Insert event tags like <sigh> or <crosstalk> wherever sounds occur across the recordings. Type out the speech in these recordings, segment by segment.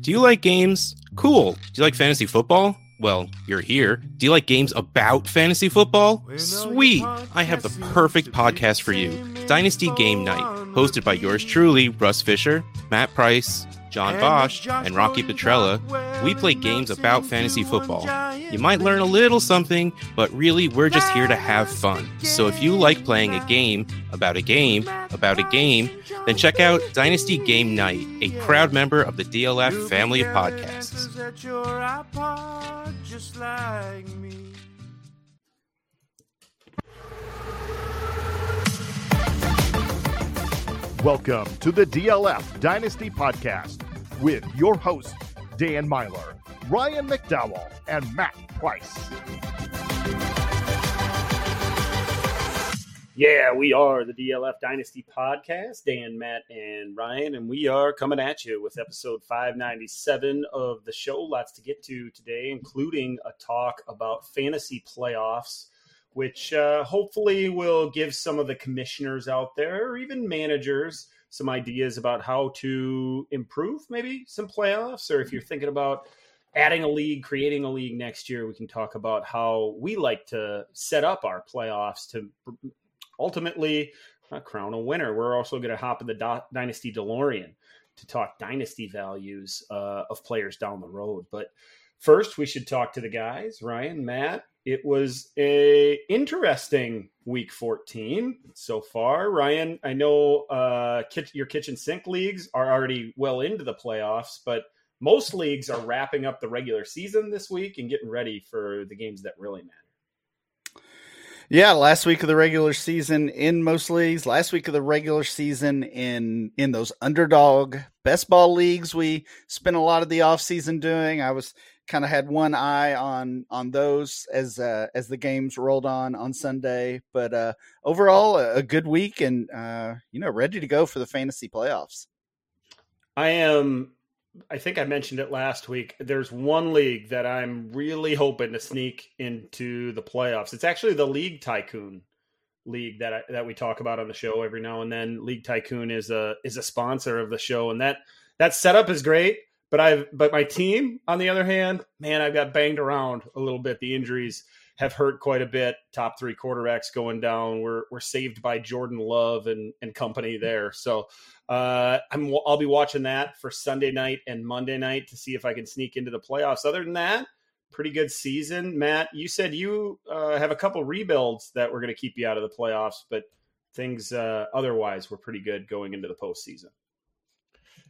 Do you like games? Cool. Do you like fantasy football? Well, you're here. Do you like games about fantasy football? Sweet! I have the perfect podcast for you Dynasty Game Night, hosted by yours truly, Russ Fisher, Matt Price, John Bosch, and Rocky Petrella. We play games about fantasy football. You might learn a little something, but really, we're just here to have fun. So if you like playing a game about a game about a game, then check out Dynasty Game Night, a proud member of the DLF family of podcasts. Welcome to the DLF Dynasty Podcast with your hosts, Dan Meylor, Ryan McDowell, and Matt Price. Yeah, we are the DLF Dynasty Podcast, Dan, Matt, and Ryan, and we are coming at you with episode 597 of the show. Lots to get to today, including a talk about fantasy playoffs which uh, hopefully will give some of the commissioners out there, or even managers, some ideas about how to improve maybe some playoffs. Or if you're thinking about adding a league, creating a league next year, we can talk about how we like to set up our playoffs to ultimately uh, crown a winner. We're also going to hop in the Dynasty DeLorean to talk dynasty values uh, of players down the road. But first, we should talk to the guys, Ryan, Matt, it was a interesting week 14 so far. Ryan i know uh, your kitchen sink leagues are already well into the playoffs but most leagues are wrapping up the regular season this week and getting ready for the games that really matter. Yeah last week of the regular season in most leagues last week of the regular season in in those underdog best ball leagues we spent a lot of the off season doing. I was kind of had one eye on on those as uh, as the games rolled on on Sunday. But uh, overall, a, a good week, and uh, you know, ready to go for the fantasy playoffs. I am. I think I mentioned it last week. There's one league that I'm really hoping to sneak into the playoffs. It's actually the League Tycoon league that I, that we talk about on the show every now and then. League Tycoon is a is a sponsor of the show, and that that setup is great. But I've but my team, on the other hand, man, I've got banged around a little bit. The injuries have hurt quite a bit. Top three quarterbacks going down. We're we're saved by Jordan Love and and company there. So uh, I'm I'll be watching that for Sunday night and Monday night to see if I can sneak into the playoffs. Other than that, pretty good season. Matt, you said you uh, have a couple rebuilds that were going to keep you out of the playoffs, but things uh, otherwise were pretty good going into the postseason.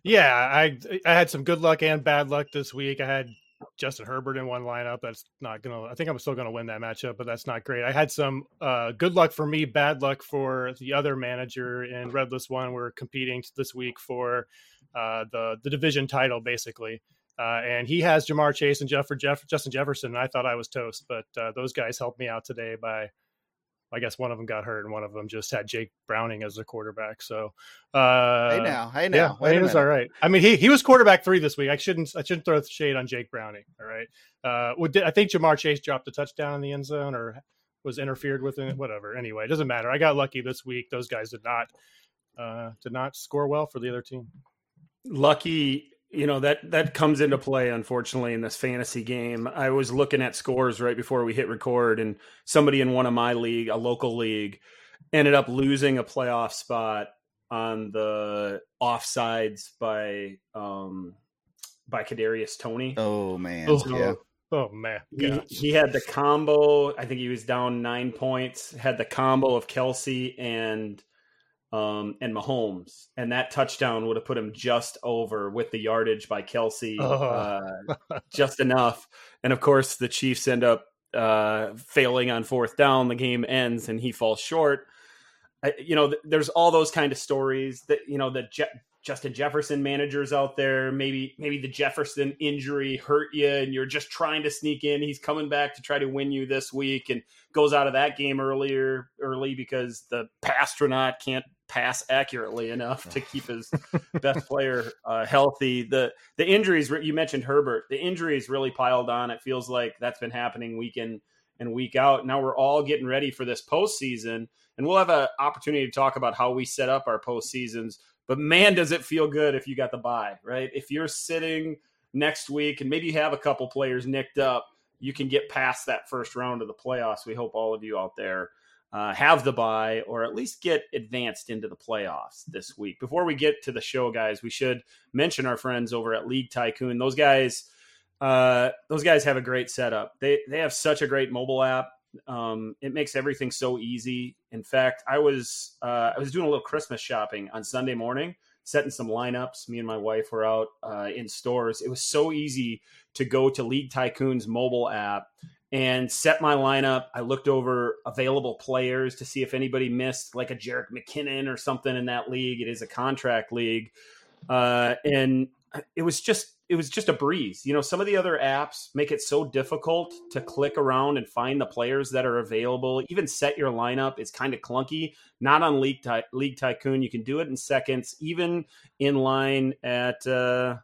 Yeah, I I had some good luck and bad luck this week. I had Justin Herbert in one lineup. That's not gonna. I think I'm still gonna win that matchup, but that's not great. I had some uh, good luck for me, bad luck for the other manager in Redless One. We're competing this week for uh, the the division title, basically. Uh, and he has Ja'Marr Chase and Jeff, Jeff Justin Jefferson. And I thought I was toast, but uh, those guys helped me out today by I guess one of them got hurt and one of them just had Jake Browning as their quarterback. So, uh, hey now, hey now, yeah, it was all right. I mean, he he was quarterback three this week. I shouldn't I shouldn't throw shade on Jake Browning. All right, uh, I think Ja'Marr Chase dropped a touchdown in the end zone or was interfered with it. Whatever. Anyway, it doesn't matter. I got lucky this week. Those guys did not uh, did not score well for the other team. Lucky you know that that comes into play unfortunately in this fantasy game i was looking at scores right before we hit record and somebody in one of my league a local league ended up losing a playoff spot on the offsides by um by Kadarius Toney. Oh man. Oh, yeah. Oh man. He, he, had the combo. I think he was down nine points. Had the combo of Kelce and um, and Mahomes, and that touchdown would have put him just over with the yardage by Kelce, <laughs> oh. uh, just enough. And of course, the Chiefs end up uh, failing on fourth down. The game ends, and he falls short. I, you know, th- there's all those kind of stories that you know the Je- Justin Jefferson managers out there. Maybe maybe the Jefferson injury hurt you, and you're just trying to sneak in. He's coming back to try to win you this week, and goes out of that game earlier early because the astronaut can't pass accurately enough to <laughs> keep his best player uh, healthy. The the injuries you mentioned Herbert, the injuries really piled on. It feels like that's been happening week in and week out. Now we're all getting ready for this postseason, and we'll have an opportunity to talk about how we set up our postseasons. but man, does it feel good if you got the buy, right? If you're sitting next week and maybe you have a couple players nicked up, you can get past that first round of the playoffs. We hope all of you out there uh, have the buy or at least get advanced into the playoffs this week. Before we get to the show, guys, we should mention our friends over at League Tycoon. Those guys, uh, those guys have a great setup. They they have such a great mobile app. Um, it makes everything so easy. In fact, I was uh, I was doing a little Christmas shopping on Sunday morning, setting some lineups. Me and my wife were out uh, in stores. It was so easy to go to League Tycoon's mobile app and set my lineup. I looked over available players to see if anybody missed, like a Jerick McKinnon or something in that league. It is a contract league, uh, and it was just it was just a breeze. You know, some of the other apps make it so difficult to click around and find the players that are available. Even set your lineup is kind of clunky. Not on League, Ty- League Tycoon, you can do it in seconds. Even in line at uh,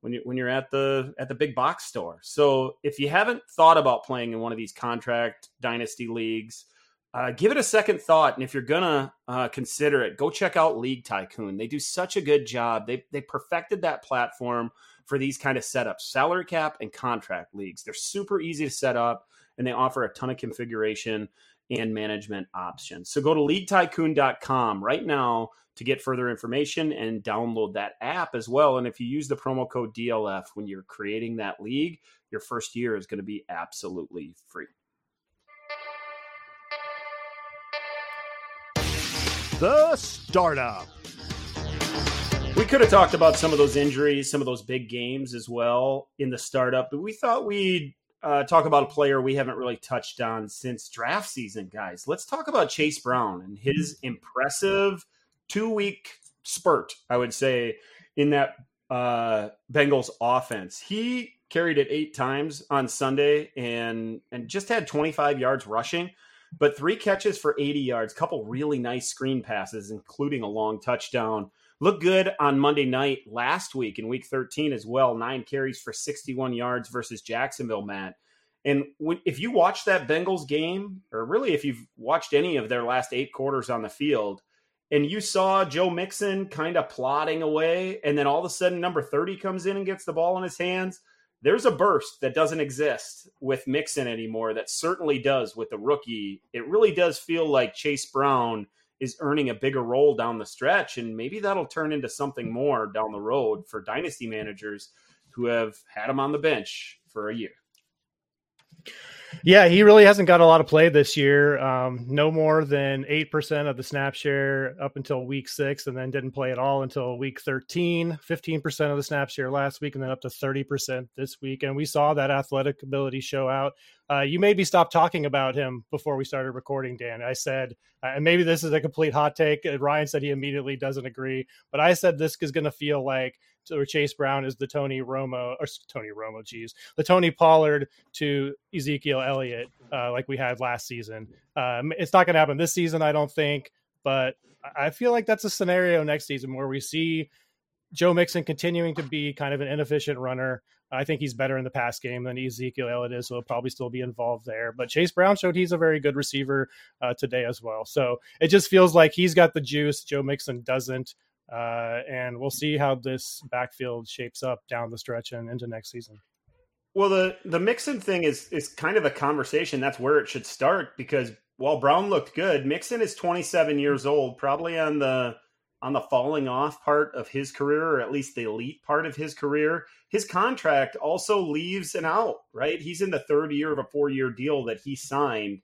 when you when you're at the at the big box store. So if you haven't thought about playing in one of these contract dynasty leagues, uh, give it a second thought. And if you're gonna uh, consider it, go check out League Tycoon. They do such a good job. They they perfected that platform for these kind of setups, salary cap and contract leagues. They're super easy to set up, and they offer a ton of configuration and management options. So go to leaguetycoon.com right now to get further information and download that app as well. And if you use the promo code DLF when you're creating that league, your first year is going to be absolutely free. The startup. We could have talked about some of those injuries, some of those big games as well in the startup, but we thought we'd uh, talk about a player we haven't really touched on since draft season, guys. Let's talk about Chase Brown and his impressive two week spurt, I would say, in that uh, Bengals offense. He carried it eight times on Sunday and and just had 25 yards rushing, but three catches for 80 yards, couple really nice screen passes, including a long touchdown. Looked good on Monday night last week in week 13 as well. Nine carries for 61 yards versus Jacksonville, Matt. And if you watch that Bengals game, or really if you've watched any of their last eight quarters on the field, and you saw Joe Mixon kind of plodding away, and then all of a sudden number 30 comes in and gets the ball in his hands, there's a burst that doesn't exist with Mixon anymore that certainly does with the rookie. It really does feel like Chase Brown is earning a bigger role down the stretch, and maybe that'll turn into something more down the road for dynasty managers who have had him on the bench for a year. Yeah, he really hasn't got a lot of play this year. Um, no more than 8% of the snap share up until week six, and then didn't play at all until week 13. 15% of the snap share last week, and then up to 30% this week. And we saw that athletic ability show out. Uh, you made me stop talking about him before we started recording, Dan. I said, uh, and maybe this is a complete hot take. Ryan said he immediately doesn't agree, but I said this is going to feel like or Chase Brown is the Tony Romo or Tony Romo, geez, the Tony Pollard to Ezekiel Elliott, uh, like we had last season. Um, it's not going to happen this season, I don't think, but I feel like that's a scenario next season where we see Joe Mixon continuing to be kind of an inefficient runner. I think he's better in the pass game than Ezekiel Elliott is, so he'll probably still be involved there. But Chase Brown showed he's a very good receiver uh, today as well. So it just feels like he's got the juice. Joe Mixon doesn't. Uh, and we'll see how this backfield shapes up down the stretch and into next season. Well, the the Mixon thing is is kind of a conversation. That's where it should start because while Brown looked good, Mixon is 27 years old, probably on the on the falling off part of his career, or at least the elite part of his career. His contract also leaves an out, right? He's in the third year of a four year deal that he signed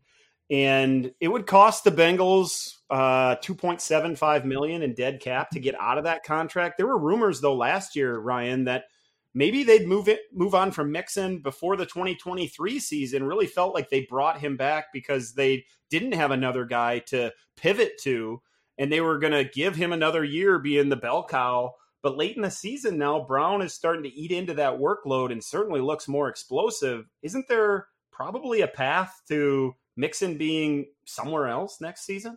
and it would cost the Bengals uh, 2.75 million in dead cap to get out of that contract. There were rumors though last year, Ryan, that maybe they'd move it move on from Mixon before the 2023 season. Really felt like they brought him back because they didn't have another guy to pivot to, and they were going to give him another year being the bell cow. But late in the season now, Brown is starting to eat into that workload and certainly looks more explosive. Isn't there probably a path to Mixon being somewhere else next season?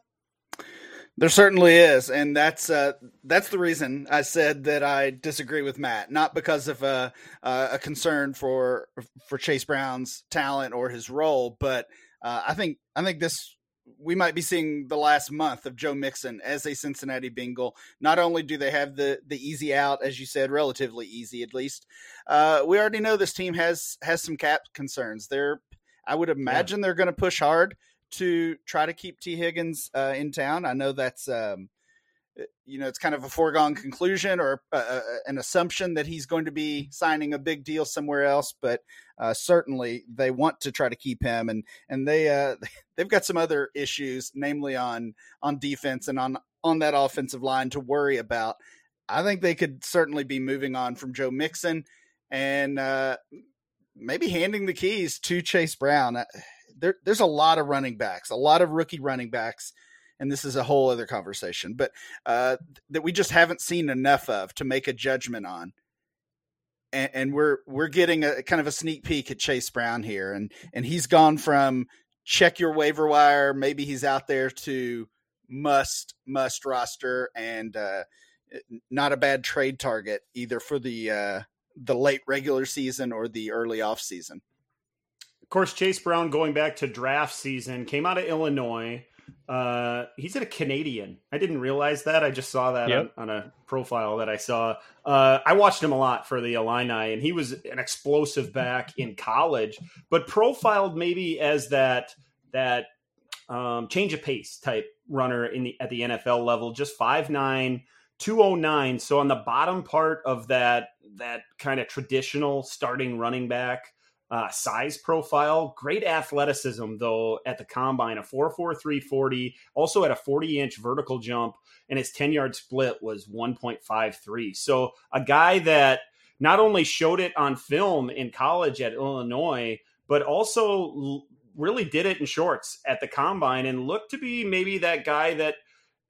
There certainly is, and that's uh, that's the reason I said that I disagree with Matt, not because of a, a concern for for Chase Brown's talent or his role, but uh, I think I think this we might be seeing the last month of Joe Mixon as a Cincinnati Bengal. Not only do they have the the easy out, as you said, relatively easy at least. Uh, we already know this team has has some cap concerns. They're, I would imagine, yeah. they're going to push hard to try to keep Tee Higgins uh, in town. I know that's. Um, you know, it's kind of a foregone conclusion or uh, uh, an assumption that he's going to be signing a big deal somewhere else. But uh, certainly, they want to try to keep him, and and they uh, <laughs> they've got some other issues, namely on on defense and on on that offensive line to worry about. I think they could certainly be moving on from Joe Mixon and uh, maybe handing the keys to Chase Brown. Uh, there, there's a lot of running backs, a lot of rookie running backs and this is a whole other conversation, but uh, that we just haven't seen enough of to make a judgment on. And, and we're we're getting a kind of a sneak peek at Chase Brown here, and and he's gone from check your waiver wire, maybe he's out there to must must roster and uh, not a bad trade target either for the uh, the late regular season or the early off season. Of course, Chase Brown going back to draft season came out of Illinois. Uh, he's a Canadian. I didn't realize that. I just saw that yep. on, on, a profile that I saw. Uh, I watched him a lot for the Illini, and he was an explosive back in college, but profiled maybe as that that um, change of pace type runner in the at the NFL level. Just 5'9", 209. So on the bottom part of that that kind of traditional starting running back uh, size profile. Great athleticism, though, at the combine, a 4.4340, also at a 40 inch vertical jump, and his 10 yard split was 1.53. So, a guy that not only showed it on film in college at Illinois, but also really did it in shorts at the combine and looked to be maybe that guy that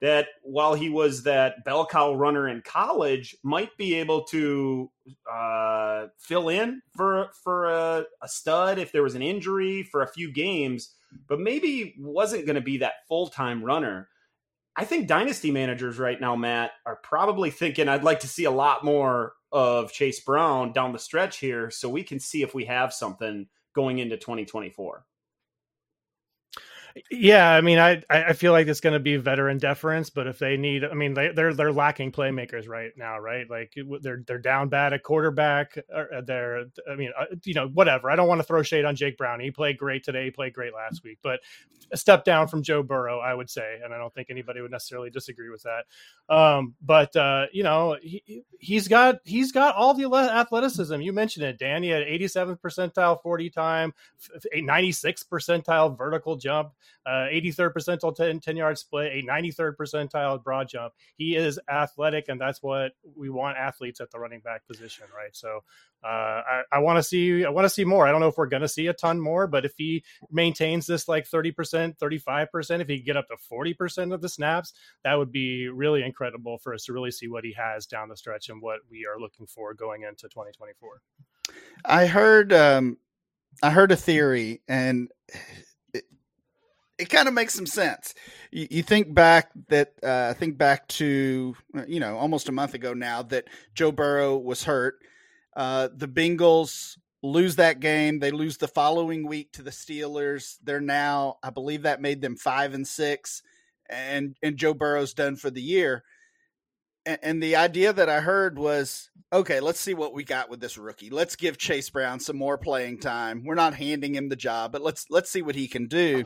that while he was that bell cow runner in college, might be able to uh, fill in for for a, a, stud if there was an injury for a few games, but maybe wasn't going to be that full time runner. I think dynasty managers right now, Matt, are probably thinking I'd like to see a lot more of Chase Brown down the stretch here, so we can see if we have something going into 2024. Yeah, I mean, I I feel like it's going to be veteran deference, but if they need, I mean, they, they're they're lacking playmakers right now, right? Like they're they're down bad at quarterback. Uh, they're, I mean, uh, you know, whatever. I don't want to throw shade on Jake Brown. He played great today. He played great last week, but a step down from Joe Burrow, I would say, and I don't think anybody would necessarily disagree with that. Um, but uh, you know, he he's got he's got all the athleticism. You mentioned it, Dan. He had 87th percentile 40 time, 96 percentile vertical jump uh, 83rd percentile 10, 10 yard split, a 93rd percentile broad jump. He is athletic, and that's what we want athletes at the running back position, right? So uh, I, I want to see I want to see more. I don't know if we're going to see a ton more, but if he maintains this like 30%, 35%, if he get up to 40% of the snaps, that would be really incredible for us to really see what he has down the stretch and what we are looking for going into 2024. I heard um I heard a theory and it kind of makes some sense. You, you think back that uh, think back to you know almost a month ago now that Joe Burrow was hurt. Uh, the Bengals lose that game. They lose the following week to the Steelers. They're now, I believe, that made them five and six, and and Joe Burrow's done for the year. And, and the idea that I heard was, okay, let's see what we got with this rookie. Let's give Chase Brown some more playing time. We're not handing him the job, but let's let's see what he can do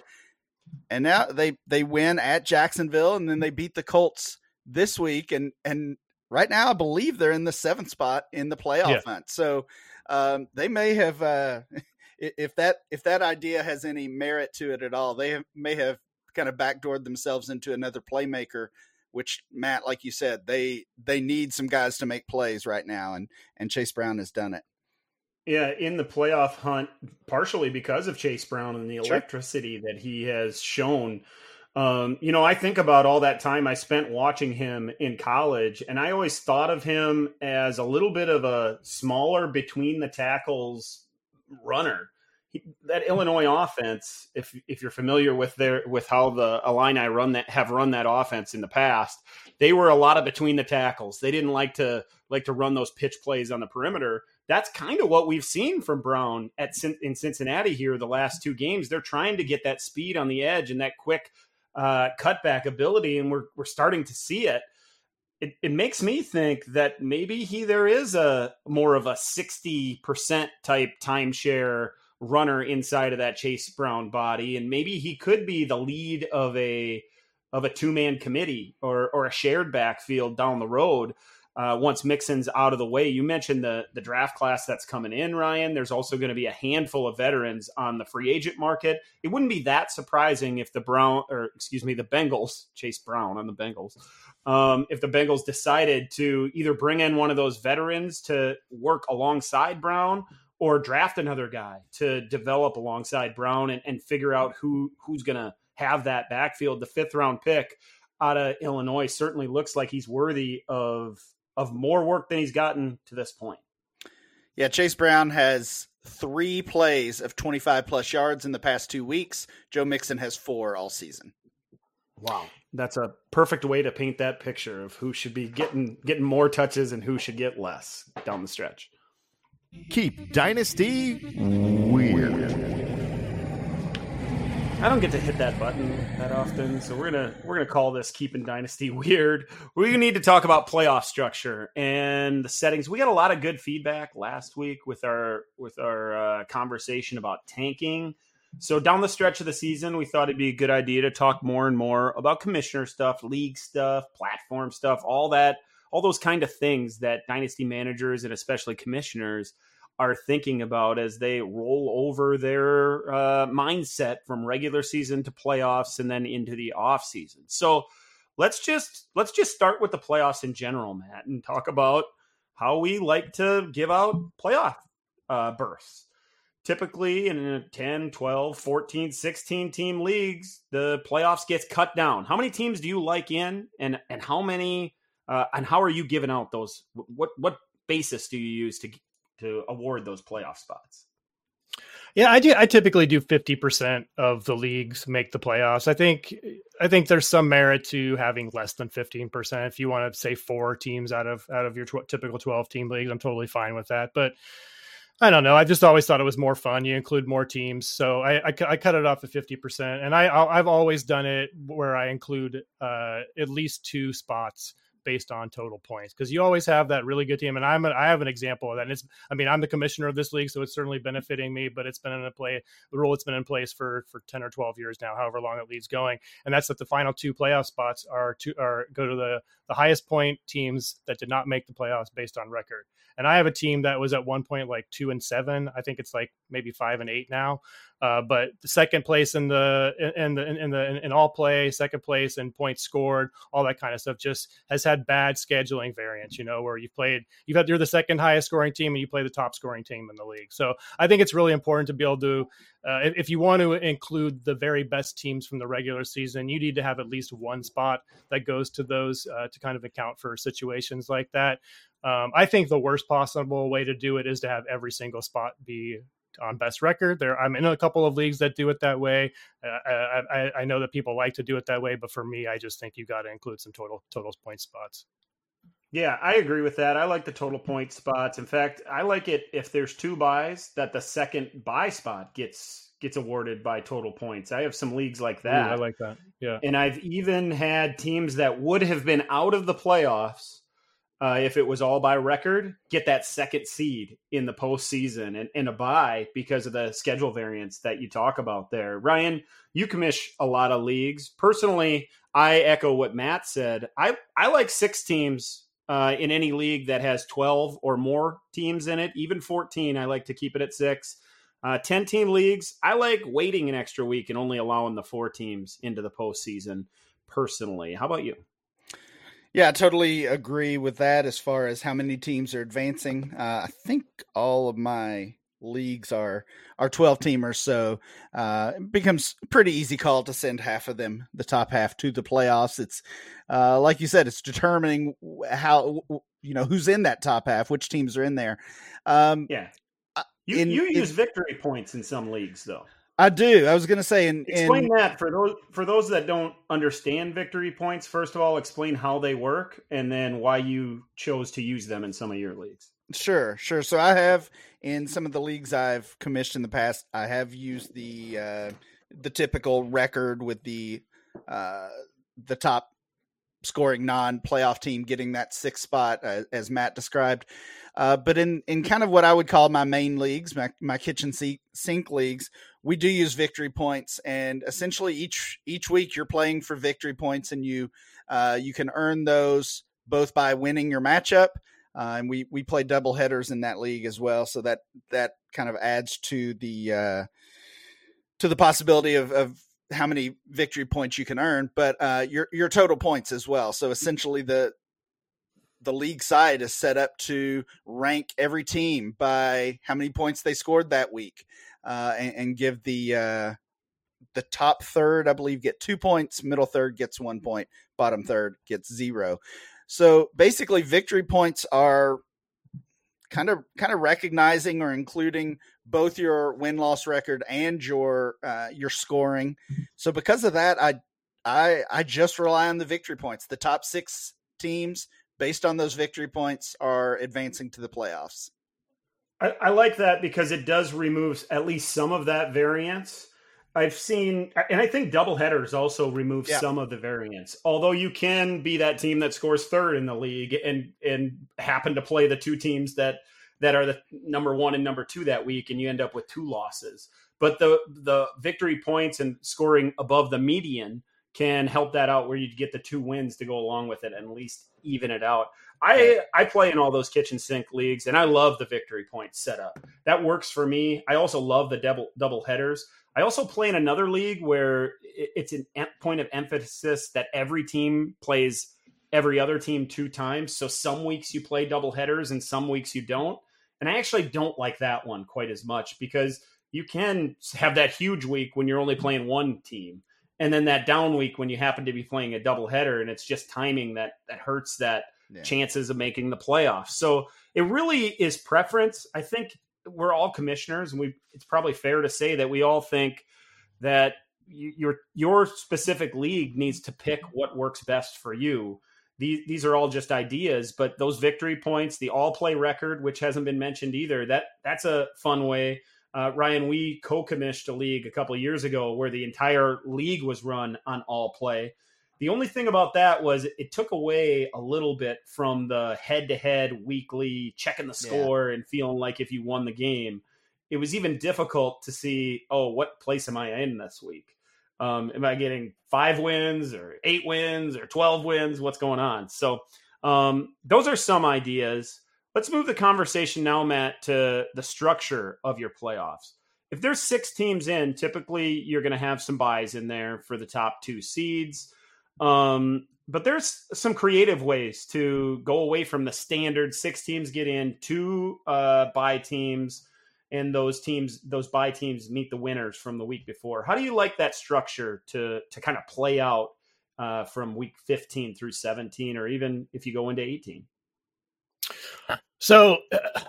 and now they they win at Jacksonville, and then they beat the Colts this week, and and right now I believe they're in the seventh spot in the playoff yeah. hunt. So um, they may have, uh, <laughs> if that if that idea has any merit to it at all, they have, may have kind of backdoored themselves into another playmaker. Which Matt, like you said, they they need some guys to make plays right now, and and Chase Brown has done it. Yeah, in the playoff hunt, partially because of Chase Brown and the sure. electricity that he has shown. Um, you know, I think about all that time I spent watching him in college, and I always thought of him as a little bit of a smaller between the tackles runner. that Illinois offense, if if you're familiar with their with how the Illini run that have run that offense in the past, they were a lot of between the tackles. They didn't like to like to run those pitch plays on the perimeter. That's kind of what we've seen from Brown at in Cincinnati here the last two games. They're trying to get that speed on the edge and that quick uh, cutback ability, and we're we're starting to see it. It, it makes me think that maybe he there is a more of a sixty percent type timeshare runner inside of that Chase Brown body, and maybe he could be the lead of a of a two man committee or or a shared backfield down the road. Uh, once Mixon's out of the way, you mentioned the the draft class that's coming in, Ryan. There's also going to be a handful of veterans on the free agent market. It wouldn't be that surprising if the Brown or excuse me, the Bengals, <laughs> Chase Brown on the Bengals, um, if the Bengals decided to either bring in one of those veterans to work alongside Brown or draft another guy to develop alongside Brown and, and figure out who who's going to have that backfield. The fifth round pick out of Illinois certainly looks like he's worthy of of more work than he's gotten to this point. Yeah, Chase Brown has three plays of 25 plus yards in the past two weeks. Joe Mixon has four all season. Wow. That's a perfect way to paint that picture of who should be getting getting more touches and who should get less down the stretch. Keep Dynasty weird. I don't get to hit that button that often, so we're gonna we're gonna call this keeping dynasty <laughs> weird. We need to talk about playoff structure and the settings. We got a lot of good feedback last week with our with our uh, conversation about tanking. So down the stretch of the season, we thought it'd be a good idea to talk more and more about commissioner stuff, league stuff, platform stuff, all that all those kind of things that dynasty managers and especially commissioners are thinking about as they roll over their uh, mindset from regular season to playoffs and then into the off season. So let's just let's just start with the playoffs in general, Matt, and talk about how we like to give out playoff uh, berths. Typically in 10, 12, 14, 16 team leagues, the playoffs gets cut down. How many teams do you like in and and how many uh, and how are you giving out those? What what basis do you use to to award those playoff spots? Yeah, I do. I typically do fifty percent of the leagues make the playoffs. I think I think there's some merit to having less than fifteen percent. If you want to say four teams out of out of your tw- typical twelve team leagues, I'm totally fine with that. But I don't know. I just always thought it was more fun. You include more teams, so I, I, I cut it off at fifty percent. And I I've always done it where I include uh, at least two spots based on total points because you always have that really good team. And I'm a, I have an example of that. And it's I mean I'm the commissioner of this league, so it's certainly benefiting me. But it's been in a play the rule it's been in place for for ten or twelve years now, however long it leads going. And that's that the final two playoff spots are to are go to the the highest point teams that did not make the playoffs based on record. And I have a team that was at one point like two and seven. I think it's like maybe five and eight now. Uh, but the second place in the in the in the in all play, second place in points scored, all that kind of stuff, just has had bad scheduling variance. You know, where you've played, you've had you're the second highest scoring team, and you play the top scoring team in the league. So I think it's really important to be able to, uh, if, if you want to include the very best teams from the regular season, you need to have at least one spot that goes to those uh, to kind of account for situations like that. Um, I think the worst possible way to do it is to have every single spot be on best record. There, I'm in a couple of leagues that do it that way. Uh, I, I, know that people like to do it that way, but for me, I just think you got to include some total total point spots. Yeah, I agree with that. I like the total point spots. In fact, I like it if there's two buys that the second buy spot gets gets awarded by total points. I have some leagues like that. Ooh, I like that. Yeah. And I've even had teams that would have been out of the playoffs uh, if it was all by record, get that second seed in the postseason and, and a buy because of the schedule variance that you talk about there. Ryan, you commish a lot of leagues. Personally, I echo what Matt said. I, I like six teams uh, in any league that has 12 or more teams in it, even 14. I like to keep it at six. Uh, 10 team leagues, I like waiting an extra week and only allowing the four teams into the postseason personally. How about you? Yeah, I totally agree with that as far as how many teams are advancing. Uh, I think all of my leagues are are 12 teamers so uh, it becomes pretty easy call to send half of them the top half to the playoffs it's uh, like you said it's determining how you know who's in that top half which teams are in there um, yeah You, in, you use in, victory points in some leagues, though. I do. I was going to say, in, explain in, that for those for those that don't understand victory points. First of all, explain how they work, and then why you chose to use them in some of your leagues. Sure, sure. So I have in some of the leagues I've commissioned in the past. I have used the uh, the typical record with the uh, the top scoring non playoff team getting that sixth spot, uh, as Matt described. Uh, but in in kind of what I would call my main leagues, my, my kitchen sink leagues, we do use victory points, and essentially each each week you're playing for victory points, and you uh, you can earn those both by winning your matchup, uh, and we we play double headers in that league as well, so that that kind of adds to the uh, to the possibility of, of how many victory points you can earn, but uh, your your total points as well. So essentially, the the league side is set up to rank every team by how many points they scored that week, uh, and, and, give the uh, the top third, I believe, get two points. Middle third gets one point. Bottom third gets zero. So basically, victory points are kind of kind of recognizing or including both your win loss record and your uh, your scoring. So because of that, I I I just rely on the victory points. The top six teams based on those victory points are advancing to the playoffs. I, I like that because it does remove at least some of that variance. I've seen, and I think double headers also remove yeah. some of the variance. Although you can be that team that scores third in the league and and happen to play the two teams that that are the number one and number two that week, and you end up with two losses. But the the victory points and scoring above the median can help that out where you get the two wins to go along with it and at least even it out. I I play in all those kitchen sink leagues and I love the victory point setup. That works for me. I also love the double double headers. I also play in another league where it's an point of emphasis that every team plays every other team two times. So some weeks you play double headers and some weeks you don't. And I actually don't like that one quite as much because you can have that huge week when you're only playing one team and then that down week when you happen to be playing a double header and it's just timing that that hurts that yeah. chances of making the playoffs. So it really is preference. I think we're all commissioners, and we it's probably fair to say that we all think that your your specific league needs to pick what works best for you. These these are all just ideas, but those victory points, the all play record, which hasn't been mentioned either, that that's a fun way uh, Ryan, we co-commissioned a league a couple years ago where the entire league was run on all play. The only thing about that was it took away a little bit from the head-to-head weekly checking the score yeah. and feeling like if you won the game. It was even difficult to see, oh, what place am I in this week? Um, am I getting five wins or eight wins or 12 wins? What's going on? So um, those are some ideas. Let's move the conversation now, Matt, to the structure of your playoffs. If there's six teams in, typically you're going to have some buys in there for the top two seeds. Um, but there's some creative ways to go away from the standard six teams get in, two uh, buy teams, and those teams, those buy teams, meet the winners from the week before. How do you like that structure to to kind of play out uh, from week 15 through 17, or even if you go into 18? So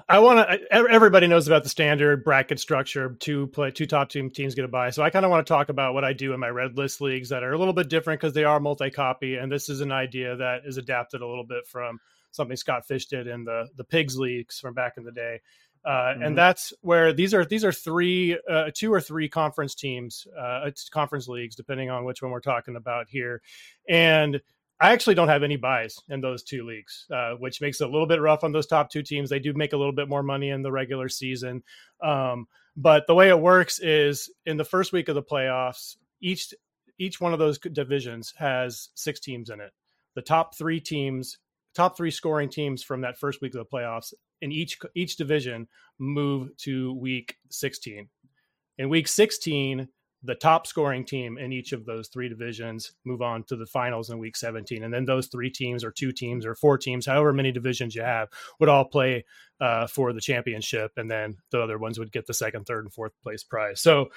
I want to. Everybody knows about the standard bracket structure. Two play, two top team teams get a buy. So I kind of want to talk about what I do in my red list leagues that are a little bit different because they are multi-copy, and this is an idea that is adapted a little bit from something Scott Fish did in the the pigs leagues from back in the day. Uh, mm-hmm. And that's where these are these are three, uh, two or three conference teams, uh, it's conference leagues, depending on which one we're talking about here, and I actually don't have any buys in those two leagues, uh, which makes it a little bit rough on those top two teams. They do make a little bit more money in the regular season. Um, but the way it works is in the first week of the playoffs, each each one of those divisions has six teams in it. The top three teams, top three scoring teams from that first week of the playoffs in each each division move to week 16. In week 16, the top scoring team in each of those three divisions move on to the finals in week 17 and then those three teams or two teams or four teams however many divisions you have would all play uh, for the championship. And then the other ones would get the second third and fourth place prize. So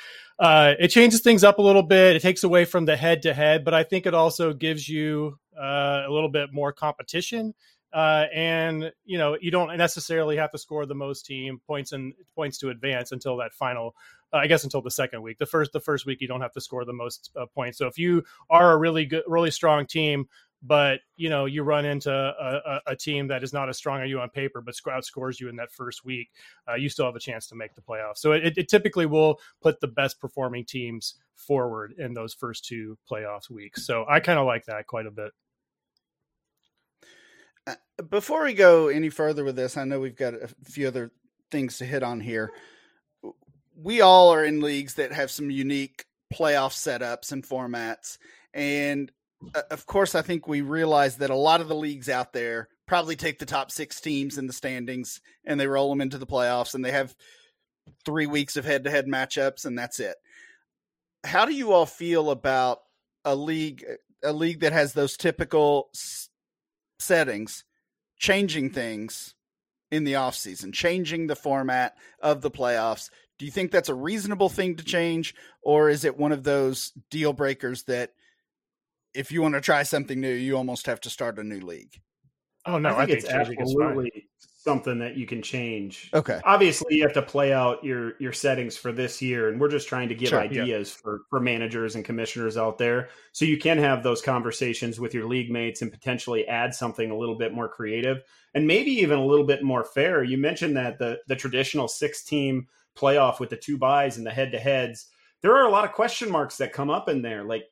uh, it changes things up a little bit. It takes away from the head to head but i think it also gives you uh, a little bit more competition Uh, and you know you don't necessarily have to score the most team points and points to advance until that final uh, I guess until the second week. The first the first week you don't have to score the most uh, points. So if you are a really good, really strong team, but you know you run into a, a, a team that is not as strong as you on paper, but outscores you in that first week, uh, you still have a chance to make the playoffs. So it, it typically will put the best performing teams forward in those first two playoffs weeks. So I kind of like that quite a bit. Uh, before we go any further with this, I know we've got a few other things to hit on here we all are in leagues that have some unique playoff setups and formats. And uh, of course, I think we realize that a lot of the leagues out there probably take the top six teams in the standings and they roll them into the playoffs and they have three weeks of head to head matchups and that's it. How do you all feel about a league, a league that has those typical settings, changing things in the offseason, changing the format of the playoffs do you think that's a reasonable thing to change, or is it one of those deal breakers that if you want to try something new, you almost have to start a new league? Oh no, I think, I think it's absolutely something that you can change. Okay. Obviously, you have to play out your your settings for this year, and we're just trying to give sure, ideas yeah. for for managers and commissioners out there, so you can have those conversations with your league mates and potentially add something a little bit more creative and maybe even a little bit more fair. You mentioned that the the traditional six team playoff with the two buys and the head to heads, there are a lot of question marks that come up in there. Like like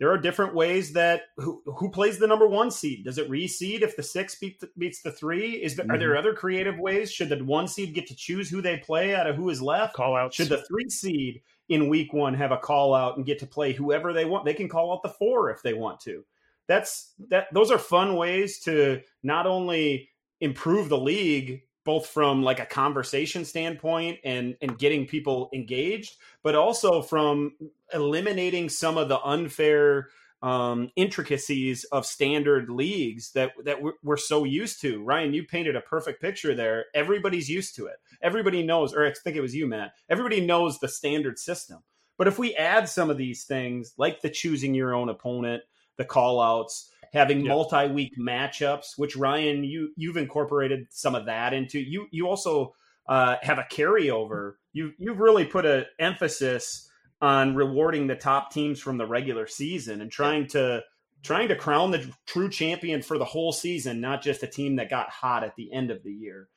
there are different ways that who, who plays the number one seed? Does it reseed if the six beat the, beats the three? Is there, mm-hmm. are there other creative ways? Should the one seed get to choose who they play out of who is left? Call out. Should the three seed in week one have a call out and get to play whoever they want? They can call out the four if they want to. That's that. Those are fun ways to not only improve the league both from like a conversation standpoint and and getting people engaged but also from eliminating some of the unfair um, intricacies of standard leagues that that we're, we're, so used to. Ryan, you painted a perfect picture there. Everybody's used to it. Everybody knows, or I think it was you, Matt. Everybody knows the standard system. But if we add some of these things, like the choosing your own opponent, the call outs, having multi-week matchups, which Ryan, you you've incorporated some of that into you. You also uh, have a carryover. You you've really put an emphasis on rewarding the top teams from the regular season and trying to trying to crown the true champion for the whole season, not just a team that got hot at the end of the year.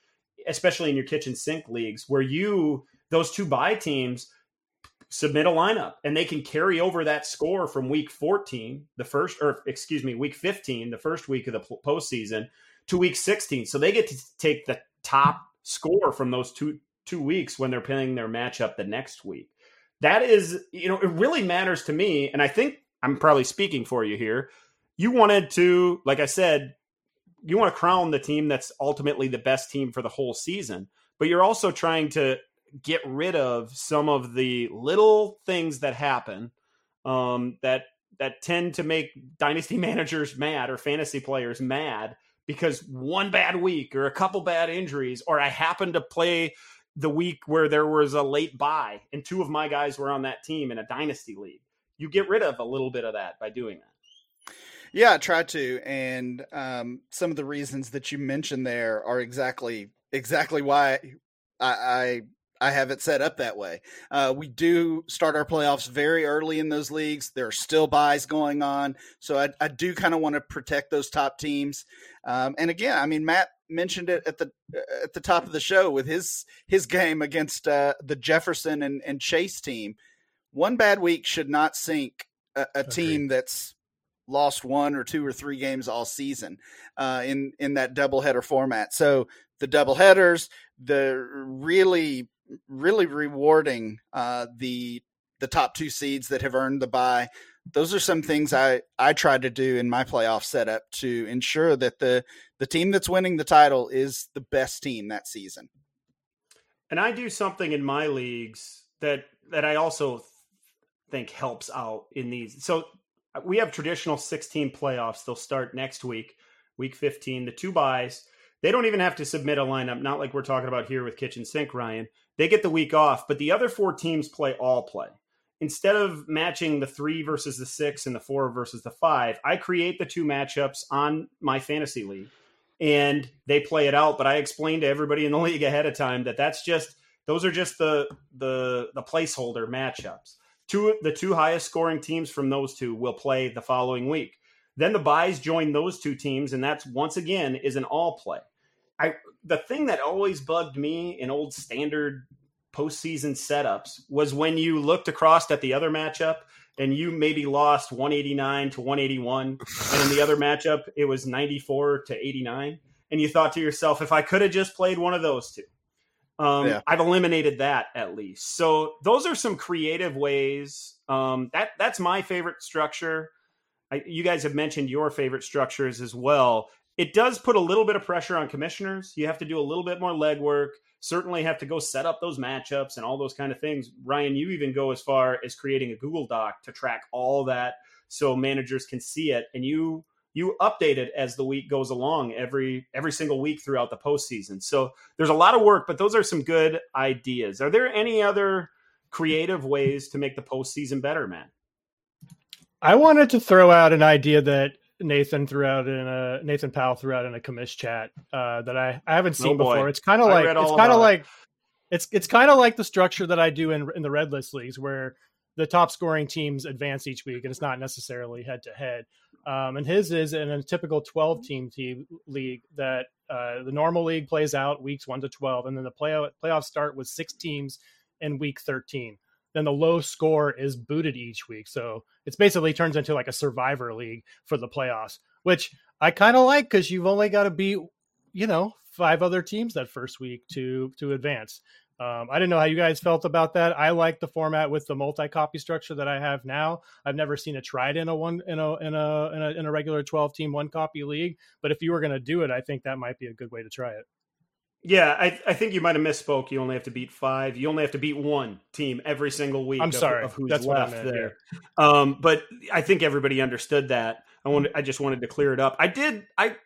Especially in your kitchen sink leagues, where you those two buy teams submit a lineup and they can carry over that score from week 14, the first, or excuse me, week 15, the first week of the postseason, to week 16. So they get to take the top score from those two two weeks when they're playing their matchup the next week. That is, you know, it really matters to me. And I think I'm probably speaking for you here. You wanted to, like I said, you want to crown the team that's ultimately the best team for the whole season, but you're also trying to get rid of some of the little things that happen um, that that tend to make dynasty <laughs> managers mad or fantasy players mad because one bad week or a couple bad injuries or I happen to play the week where there was a late buy and two of my guys were on that team in a dynasty league. You get rid of a little bit of that by doing that. Yeah, I try to, and um, some of the reasons that you mentioned there are exactly exactly why I, I I have it set up that way. Uh, we do start our playoffs very early in those leagues. There are still buys going on, so I, I do kind of want to protect those top teams. Um, and again, I mean, Matt mentioned it at the at the top of the show with his his game against uh, the Jefferson and, and Chase team. One bad week should not sink a, a team that's lost one or two or three games all season uh, in in that doubleheader format. So the double headers, the really really rewarding uh, the the top two seeds that have earned the buy. Those are some things I I try to do in my playoff setup to ensure that the the team that's winning the title is the best team that season. And I do something in my leagues that that I also think helps out in these. So uh, we have traditional 16 playoffs. They'll start next week, week 15. The two buys. They don't even have to submit a lineup, not like we're talking about here with Kitchen Sink, Ryan. They get the week off, but the other four teams play all play. Instead of matching the three versus the six and the four versus the five, I create the two matchups on my fantasy league. and they play it out. But I explained to everybody in the <laughs> league ahead of time that that's just those are just the the the placeholder matchups. Two the two highest scoring teams from those two will play the following week. Then the buys join those two teams, and that's once again is an all play. I the thing that always bugged me in old standard postseason setups was when you looked across at the other matchup and you maybe lost 189 to 181, and in the other matchup it was 94 to 89, and you thought to yourself, if I could have just played one of those two, um, yeah. I've eliminated that at least. So those are some creative ways. Um, that that's my favorite structure. I, you guys have mentioned your favorite structures as well. It does put a little bit of pressure on commissioners. You have to do a little bit more legwork. Certainly have to go set up those matchups and all those kind of things. Ryan, you even go as far as creating a Google Doc to track all that so managers can see it, and you you update it as the week goes along every every single week throughout the postseason. So there's a lot of work, but those are some good ideas. Are there any other creative ways to make the postseason better, man? I wanted to throw out an idea that Nathan threw out in a Nathan Powell threw out in a commish chat uh, that I, I haven't seen oh before. It's kind of like it's kind of like it's it's kind of like the structure that I do in in the red list leagues where the top scoring teams advance each week and it's not necessarily head to head. Um, and his is in a typical 12 team team league that uh, the normal league plays out weeks 1 to 12 and then the playoff playoffs start with six teams in week 13 then the low score is booted each week. So it's basically turns into like a survivor league for the playoffs, which I kind of like because you've only got to beat, you know, five other teams that first week to to advance. Um, I didn't know how you guys felt about that. I like the format with the multi-copy structure that I have now. I've never seen it tried in a one in a in a in a, in a regular twelve team one copy league. But if you were going to do it, I think that might be a good way to try it. Yeah, I, I think you might have misspoke. You only have to beat five. You only have to beat one team every single week. I'm of, sorry, of who's That's left there. Yeah. Um, but I think everybody understood that. I wanted, I just wanted to clear it up. I did. I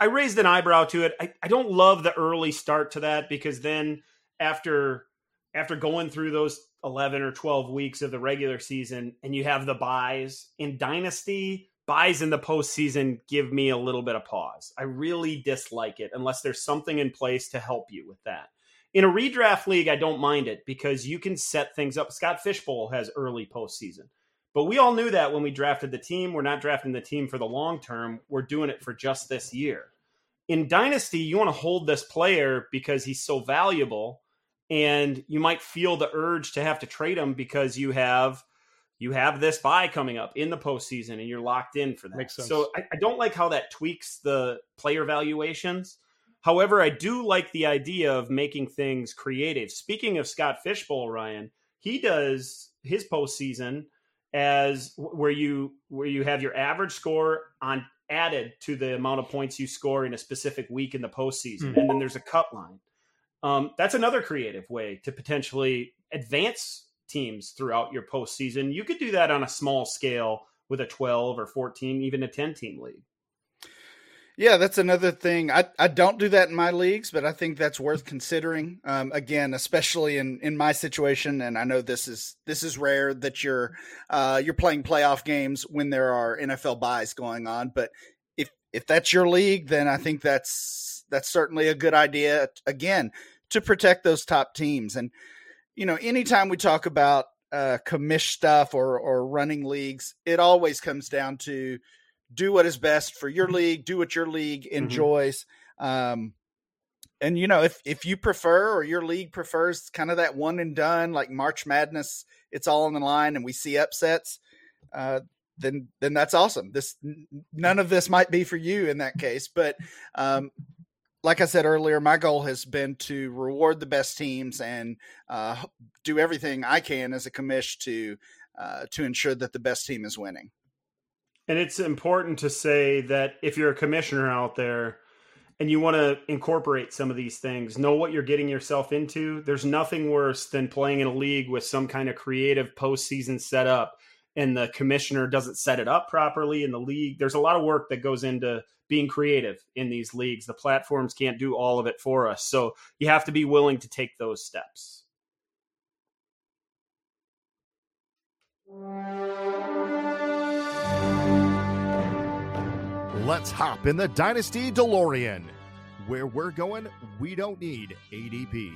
I raised an eyebrow to it. I, I don't love the early start to that because then after after going through those 11 or 12 weeks of the regular season and you have the byes in dynasty byes in the postseason give me a little bit of pause. I really dislike it unless there's something in place to help you with that. In a redraft league, I don't mind it because you can set things up. Scott Fish Bowl has early postseason. But we all knew that when we drafted the team. We're not drafting the team for the long term. We're doing it for just this year. In Dynasty, you want to hold this player because he's so valuable, and you might feel the urge to have to trade him because you have you have this bye coming up in the postseason and you're locked in for that. So I, I, don't like how that tweaks the player valuations. However, I do like the idea of making things creative. Speaking of Scott Fish Bowl, Ryan, he does his postseason as where you where you have your average score on added to the amount of points you score in a specific week in the postseason, mm-hmm. and then there's a cut line. Um, that's another creative way to potentially advance teams throughout your postseason. You could do that on a small scale with a 12 or 14, even a 10 team league. Yeah, that's another thing. I, I don't do that in my leagues, but I think that's worth considering. Um, again, especially in, in my situation, and I know this is this is rare that you're uh, you're playing playoff games when there are NFL byes going on. But if if that's your league, then I think that's that's certainly a good idea. Again, to protect those top teams and you know, anytime we talk about uh, commish stuff or or running leagues, it always comes down to do what is best for your league, do what your league mm-hmm. enjoys. Mm-hmm. Um, and you know, if if you prefer or your league prefers kind of that one and done, like March Madness, it's all on the line, and we see upsets. Uh, then then that's awesome. This none of this might be for you in that case, but um, like I said earlier, my goal has been to reward the best teams and uh, do everything I can as a commish to uh, to ensure that the best team is winning. And it's important to say that if you're a commissioner out there and you want to incorporate some of these things, know what you're getting yourself into. There's nothing worse than playing in a league with some kind of creative postseason setup and the commissioner doesn't set it up properly in the league. There's a lot of work that goes into being creative in these leagues. The platforms can't do all of it for us. So you have to be willing to take those steps. Let's hop in the Dynasty DeLorean Where we're going, we don't need ADP.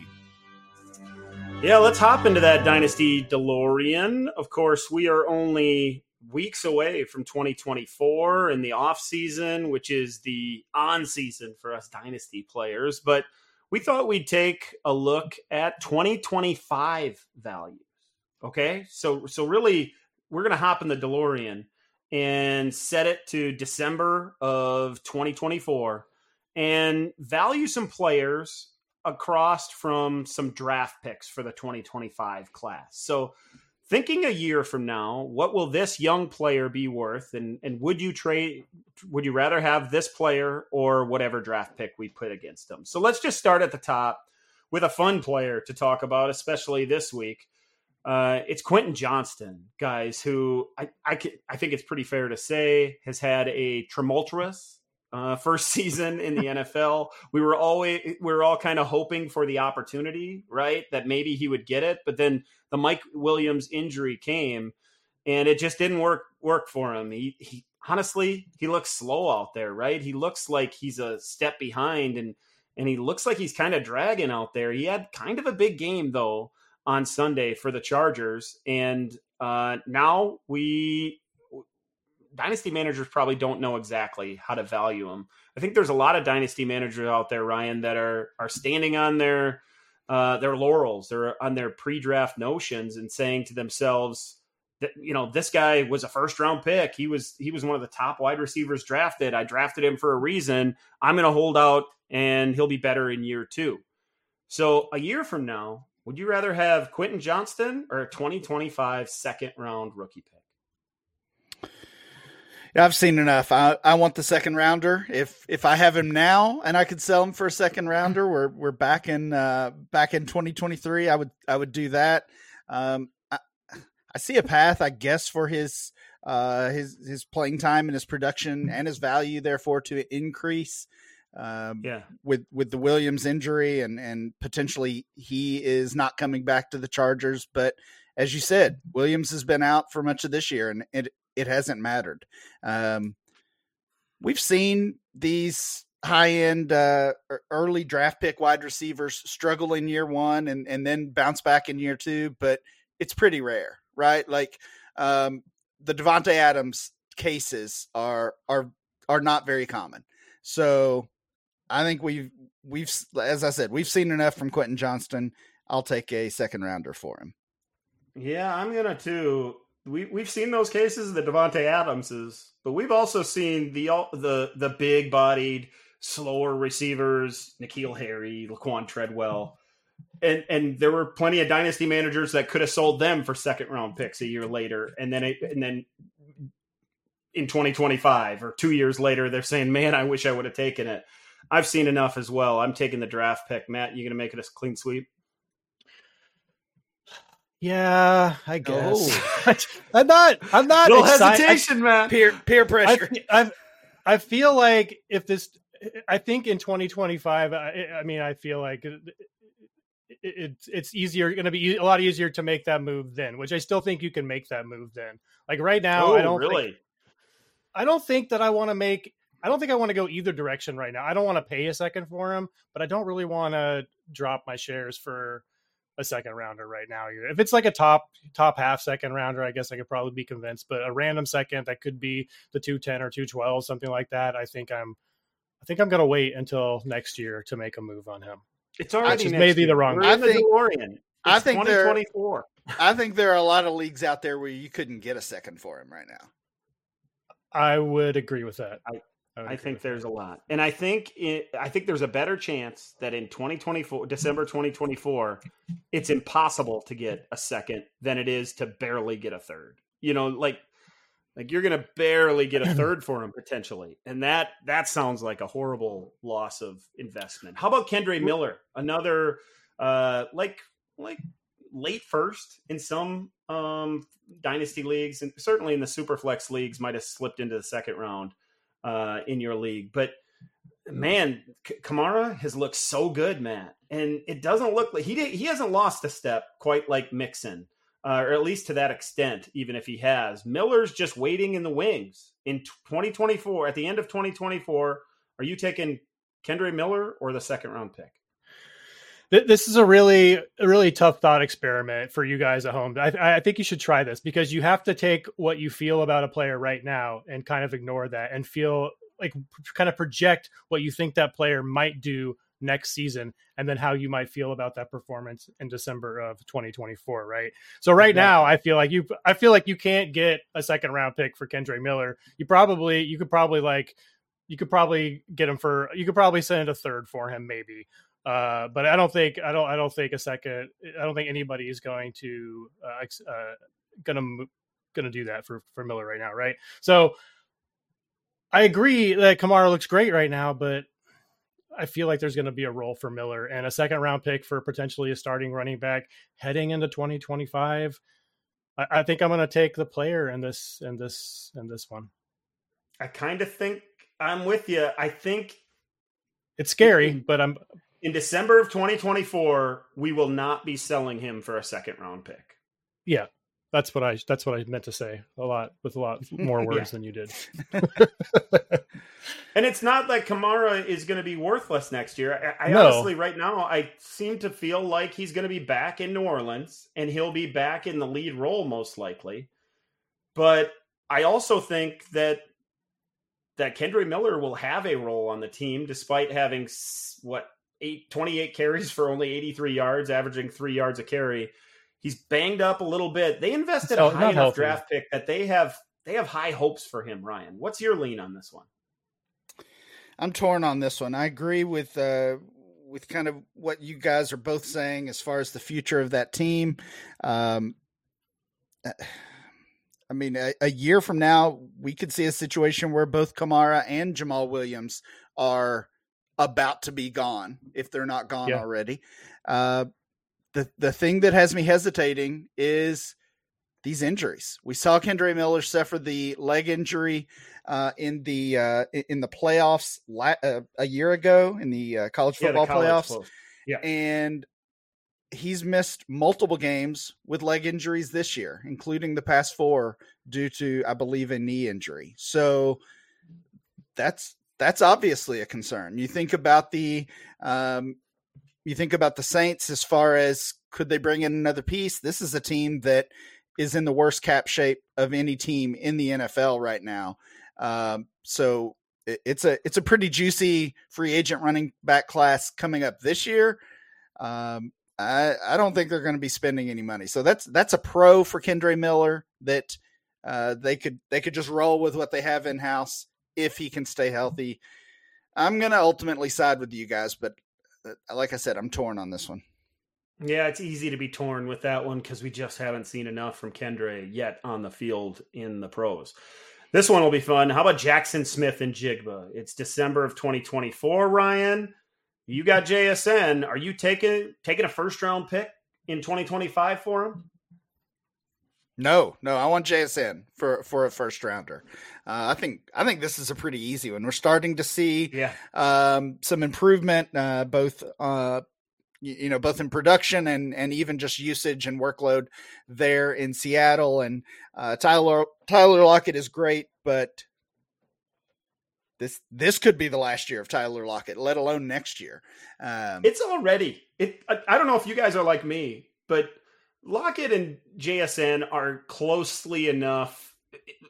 Yeah, let's hop into that Dynasty DeLorean. Of course, we are only weeks away from 2024 and the off season, which is the on season for us Dynasty players. But we thought we'd take a look at 2025 values. Okay, so so really, we're gonna hop in the DeLorean and set it to December of 2024 and value some players across from some draft picks for the 2025 class. So, thinking a year from now, what will this young player be worth and and would you trade would you rather have this player or whatever draft pick we put against them? So, let's just start at the top with a fun player to talk about especially this week. Uh, it's Quentin Johnston, guys, who I, I, I think it's pretty fair to say has had a tumultuous uh, first <laughs> season in the NFL. We were always we were all kind of hoping for the opportunity, right? That maybe he would get it, but then the Mike Williams injury came, and it just didn't work work for him. He he honestly he looks slow out there, right? He looks like he's a step behind, and and he looks like he's kind of dragging out there. He had kind of a big game though on Sunday for the Chargers, and uh, now we dynasty managers probably don't know exactly how to value them. I think there's a lot of dynasty managers out there, Ryan, that are are standing on their uh, their laurels, they're on their pre-draft notions, and saying to themselves that you know this guy was a first round pick. He was he was one of the top wide receivers drafted. I drafted him for a reason. I'm going to hold out, and he'll be better in year two. So a year from now, would you rather have Quentin Johnston or a 2025 second round rookie pick? I've seen enough. I, I want the second rounder. If if I have him now and I could sell him for a second rounder, we're we're back in uh, back in 2023. I would I would do that. Um, I, I see a path, I guess, for his uh, his his playing time and his production and his value, therefore, to increase. Um, yeah. With with the Williams injury and and potentially he is not coming back to the Chargers, but as you said, Williams has been out for much of this year, and it it hasn't mattered. Um, we've seen these high end uh, early draft pick wide receivers struggle in year one and, and then bounce back in year two, but it's pretty rare, right? Like um, the Davante Adams cases are are are not very common. So I think we've we've as I said we've seen enough from Quentin Johnston. I'll take a second rounder for him. Yeah, I'm gonna too we we've seen those cases, the Davante Adamses, but we've also seen the the the big bodied, slower receivers, N'Keal Harry, Laquon Treadwell. And and there were plenty of dynasty managers that could have sold them for second round picks a year later, and then it, and then in 2025 or two years later, they're saying, "Man, I wish I would have taken it." I've seen enough as well. I'm taking the draft pick. Matt, you going to make it a clean sweep? Yeah, I guess. Oh. <laughs> I'm not. I'm not. No hesitation, man. Peer peer pressure. I, I, I feel like if this, I think in 2025. I, I mean, I feel like it, it's it's easier going to be a lot easier to make that move then. Which I still think you can make that move then. Like right now, oh, I don't really. Think, I don't think that I want to make. I don't think I want to go either direction right now. I don't want to pay a second for him, but I don't really want to drop my shares for a second rounder right now. If it's like a top top half second rounder, I guess I could probably be convinced. But a random second that could be the two ten or two twelve, something like that. I think I'm I think I'm gonna wait until next year to make a move on him. It's already maybe year. the wrong. We're I think, DeLorean. I think 2024. I think there are a lot of leagues out there where you couldn't get a second for him right now. I would agree with that. I, I, think there's that. a lot, and I think it, I think there's a better chance that in 2024, December 2024, it's impossible to get a second than it is to barely get a third. You know, like like you're going to barely get a <laughs> third for him potentially, and that that sounds like a horrible loss of investment. How about Kendre Miller, another uh, like like late first in some um, dynasty leagues, and certainly in the superflex leagues, might have slipped into the second round uh, in your league. But man, K- Kamara has looked so good, Matt, and it doesn't look like he did, he hasn't lost a step quite like Mixon, uh, or at least to that extent. Even if he has, Miller's just waiting in the wings in 2024. At the end of 2024, are you taking Kendre Miller or the second round pick? This is a really, a really tough thought experiment for you guys at home. I, I think you should try this because you have to take what you feel about a player right now and kind of ignore that and feel like kind of project what you think that player might do next season and then how you might feel about that performance in December of 2024 right? So right now I feel like you I feel like you can't get a second round pick for Kendre Miller. You probably you could probably like you could probably get him for you could probably send a third for him maybe uh, but I don't think I don't I don't think a second I don't think anybody is going to uh, uh gonna gonna do that for for Miller right now right so I agree that Kamara looks great right now but I feel like there's going to be a role for Miller and a second round pick for potentially a starting running back heading into 2025. I, I think I'm going to take the player in this in this in this one. I kind of think I'm with you. I think it's scary, but I'm in December of 2024. We will not be selling him for a second round pick. Yeah, that's what I that's what I meant to say a lot with a lot <laughs> more words yeah. than you did. <laughs> and it's not like Kamara is going to be worthless next year. I, I no. honestly, right now, I seem to feel like he's going to be back in New Orleans and he'll be back in the lead role most likely. But I also think that that Kendre Miller will have a role on the team despite having what eight, 28 carries for only 83 yards, averaging three yards a carry He's banged up a little bit. They invested so, a high enough healthy. draft pick that they have they have high hopes for him. Ryan, what's your lean on this one? I'm torn on this one. I agree with uh, with kind of what you guys are both saying as far as the future of that team. Um, I mean, a, a, year from now, we could see a situation where both Kamara and Jamaal Williams are about to be gone if they're not gone yeah. already. Uh, the the thing that has me hesitating is these injuries. We saw Kendre Miller suffer the leg injury uh, in the uh, in the playoffs la- uh, a year ago in the uh, college football yeah, college playoffs. Yeah, and he's missed multiple games with leg injuries this year, including the past four due to, I believe, a knee injury. So that's that's obviously a concern. You think about the um, you think about the Saints as far as could they bring in another piece? This is a team that is in the worst cap shape of any team in the NFL right now. Um, so it, it's a it's a pretty juicy free agent running back class coming up this year. Um, I I don't think they're going to be spending any money. So that's that's a pro for Kendre Miller that uh, they could they could just roll with what they have in house if he can stay healthy. I'm going to ultimately side with you guys, but uh, like I said, I'm torn on this one. Yeah, it's easy to be torn with that one because we just haven't seen enough from Kendre yet on the field in the pros. This one will be fun. How about Jaxon Smith-Njigba? It's December of 2024, Ryan. You got JSN. Are you taking taking a first round pick in 2025 for him? No, no, I want JSN for for a first rounder. Uh, I think I think this is a pretty easy one. We're starting to see yeah. um, some improvement, uh, both uh, you, you, know, both in production and and even just usage and workload there in Seattle. And uh, Tyler Tyler Lockett is great, but this this could be the last year of Tyler Lockett, let alone next year. Um, it's already it. I, I don't know if you guys are like me, but Lockett and JSN are closely enough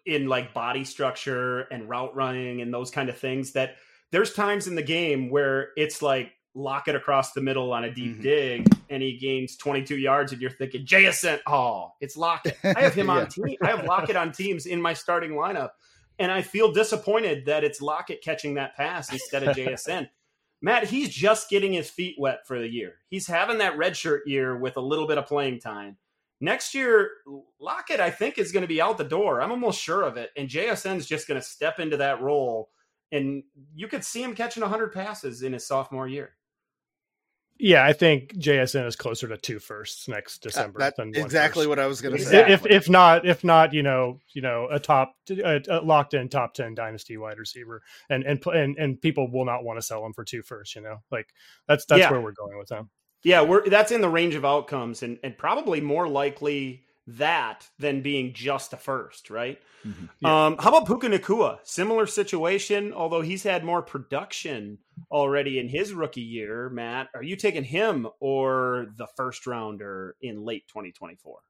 in like body structure and route running and those kind of things that there's times in the game where it's like Lockett across the middle on a deep mm-hmm. dig and he gains 22 yards and you're thinking JSN oh it's Lockett I have him <laughs> yeah. on team I have Lockett on teams in my starting lineup and I feel disappointed that it's Lockett catching that pass instead of JSN Matt he's just getting his feet wet for the year he's having that redshirt year with a little bit of playing time Next year, Lockett, I think, is going to be out the door. I'm almost sure of it. And JSN is just going to step into that role. And you could see him catching 100 passes in his sophomore year. Yeah, I think JSN is closer to two firsts next December. Uh, than exactly first. what I was going to say. If if not, if not, you know, you know, a top a, a locked in top ten dynasty wide receiver, and and and and people will not want to sell him for two firsts. You know, like that's that's yeah. where we're going with him. Yeah, we're that's in the range of outcomes, and and probably more likely that than being just a first, right? Mm-hmm. Yeah. Um, how about Puka Nacua? Similar situation, although he's had more production already in his rookie year. Matt, are you taking him or the first rounder in late 2024?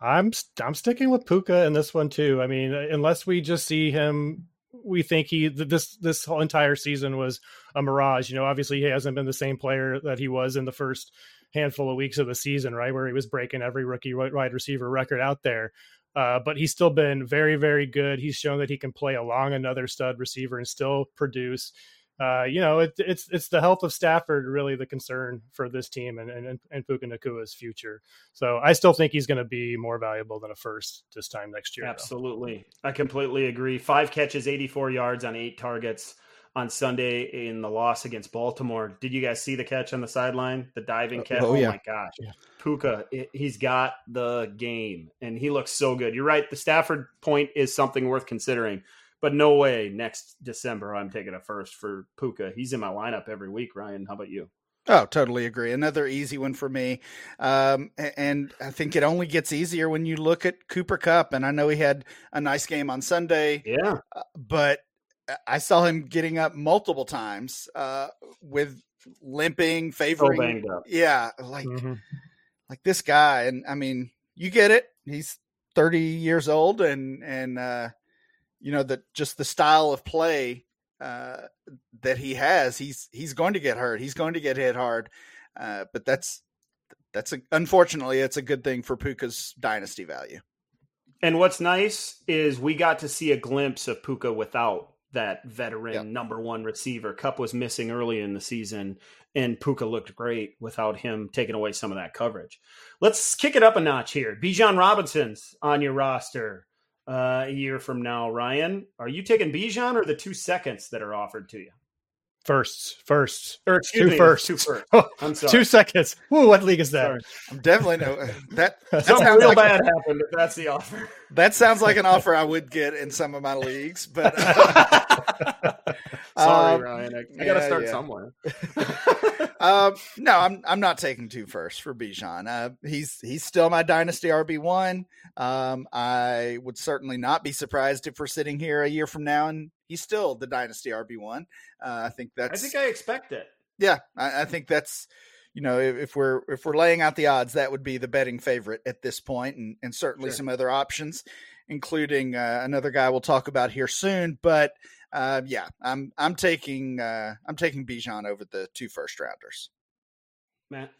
I'm I'm sticking with Puka in this one too. I mean, unless we just see him, we think he this this whole entire season was a mirage. You know, obviously he hasn't been the same player that he was in the first handful of weeks of the season, right, where he was breaking every rookie wide receiver record out there. Uh, but he's still been very, very good. He's shown that he can play along another stud receiver and still produce uh, you know, it, it's it's the health of Stafford really the concern for this team and and, and Puka Nacua's future. So I still think he's going to be more valuable than a first this time next year. Absolutely, though. I completely agree. Five catches, eighty four yards on eight targets on Sunday in the loss against Baltimore. Did you guys see the catch on the sideline? The diving catch. Oh, oh yeah. my gosh, yeah. Puka, it, he's got the game, and he looks so good. You're right. The Stafford point is something worth considering but no way next December I'm taking a first for Puka. He's in my lineup every week. Ryan, how about you? Oh, totally agree. Another easy one for me. Um, and I think it only gets easier when you look at Cooper Kupp. And I know he had a nice game on Sunday. Yeah. Uh, but I saw him getting up multiple times uh, with limping, favoring. So yeah. Like, mm-hmm. like this guy. And I mean, you get it. He's 30 years old and, and, uh, you know that just the style of play uh, that he has, he's he's going to get hurt. He's going to get hit hard. Uh, but that's that's a, unfortunately it's a good thing for Puka's dynasty value. And what's nice is we got to see a glimpse of Puka without that veteran yep. number one receiver. Kupp was missing early in the season, and Puka looked great without him taking away some of that coverage. Let's kick it up a notch here. Bijan Robinson's on your roster uh, a year from now, Ryan. Are you taking Bijan or the two seconds that are offered to you? Firsts, firsts, or two me, firsts, two <laughs> first. Oh, I'm sorry, two seconds. Ooh, what league is that? Sorry. I'm definitely no <laughs> uh, that. that Something real like, bad happened. If that's the offer. That sounds like an offer I would get in some of my leagues, but. <laughs> Sorry, um, Ryan. I, I got to start yeah. somewhere. <laughs> <laughs> um, no, I'm I'm not taking two first for Bijan. Uh, he's he's still my dynasty RB one. Um, I would certainly not be surprised if we're sitting here a year from now and he's still the dynasty RB one. Uh, I think that's. I think I expect it. Yeah, I, I think that's you know, if, if, we're if we're laying out the odds, that would be the betting favorite at this point, and and certainly sure. some other options, including uh, another guy we'll talk about here soon. But uh, yeah, I'm I'm taking uh, I'm taking Bijan over the two first rounders. Matt.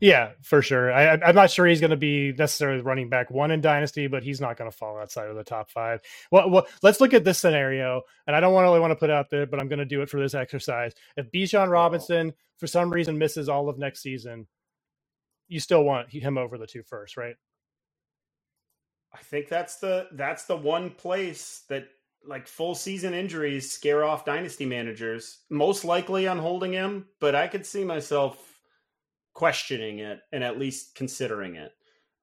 Yeah, for sure. I, am not sure he's going to be necessarily running back one in Dynasty, but he's not going to fall outside of the top five. Well, well, let's look at this scenario, and I don't want really want to put out there, but I'm going to do it for this exercise. If Bijan Robinson, for some reason, misses all of next season, you still want him over the two first, right? I think that's the that's the one place that like full season injuries scare off dynasty managers. Most likely on holding him, but I could see myself questioning it and at least considering it.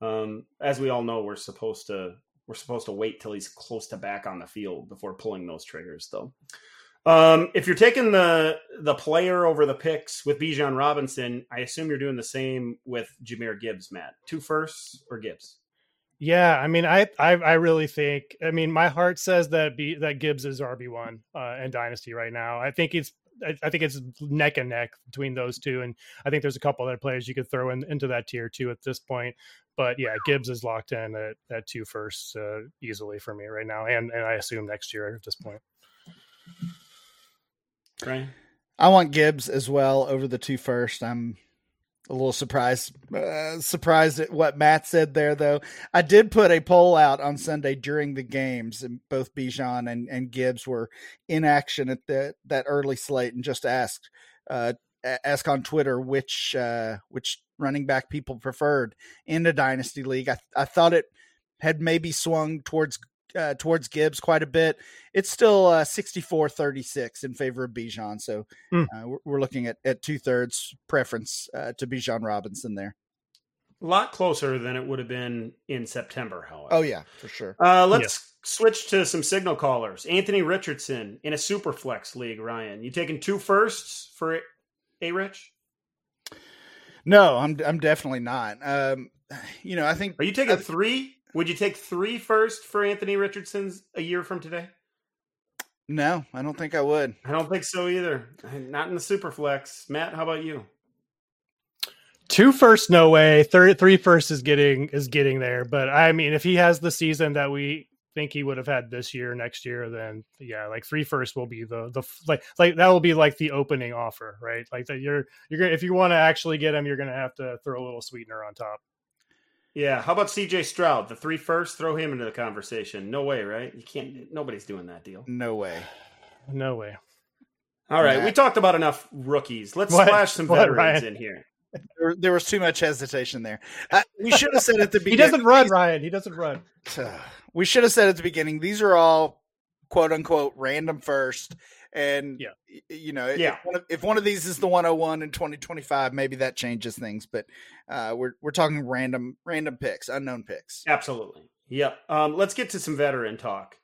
Um, as we all know, we're supposed to we're supposed to wait till he's close to back on the field before pulling those triggers, though. Um, if you're taking the the player over the picks with Bijan Robinson, I assume you're doing the same with Jahmyr Gibbs, Matt. Two firsts or Gibbs? Yeah, I mean, I, I, I really think. I mean, my heart says that B, that Gibbs is RB one uh, in Dynasty right now. I think it's I, I, think it's neck and neck between those two, and I think there's a couple other players you could throw in, into that tier too at this point. But yeah, Gibbs is locked in at, at two firsts uh, easily for me right now, and and I assume next year at this point. Right. I want Gibbs as well over the two first. I'm a little surprised uh, surprised at what Matt said there though. I did put a poll out on Sunday during the games and both Bijan and, and Gibbs were in action at the that early slate and just asked uh, ask on Twitter which uh, which running back people preferred in the dynasty league. I I thought it had maybe swung towards uh, towards Gibbs quite a bit. It's still uh, 64 36 in favor of Bijan. So mm. uh, we're, we're, looking at, at two thirds preference uh, to Bijan Robinson there. A lot closer than it would have been in September, however. Oh, yeah, for sure. Uh, let's yes. switch to some signal callers. Anthony Richardson in a super flex league, Ryan. You taking two firsts for A Rich? No, I'm I'm definitely not. Um, you know, I think. Are you taking I, three? Would you take three first for Anthony Richardson's a year from today? No, I don't think I would. I don't think so either. Not in the super flex. Matt, how about you? Two first, no way. Third, three first is getting is getting there. But I mean, if he has the season that we think he would have had this year, next year, then yeah, like three first will be the the like like that will be like the opening offer, right? Like that you're you're gonna if you want to actually get him, you're gonna have to throw a little sweetener on top. Yeah. How about CJ Stroud? The three first, throw him into the conversation. No way, right? You can't. Nobody's doing that deal. No way. No way. All right, we talked about enough rookies. Let's what? splash some what, veterans Ryan? in here. There, there, was too much hesitation there. Uh, we should have said at the beginning. <laughs> he doesn't run, Ryan. He doesn't run. <sighs> We should have said at the beginning. These are all quote unquote random first, and yeah. you know, yeah. If one, of, if one of these is the 101 in 2025, maybe that changes things. But uh, we're we're talking random random picks, unknown picks. Absolutely. Yep. Um, let's get to some veteran talk.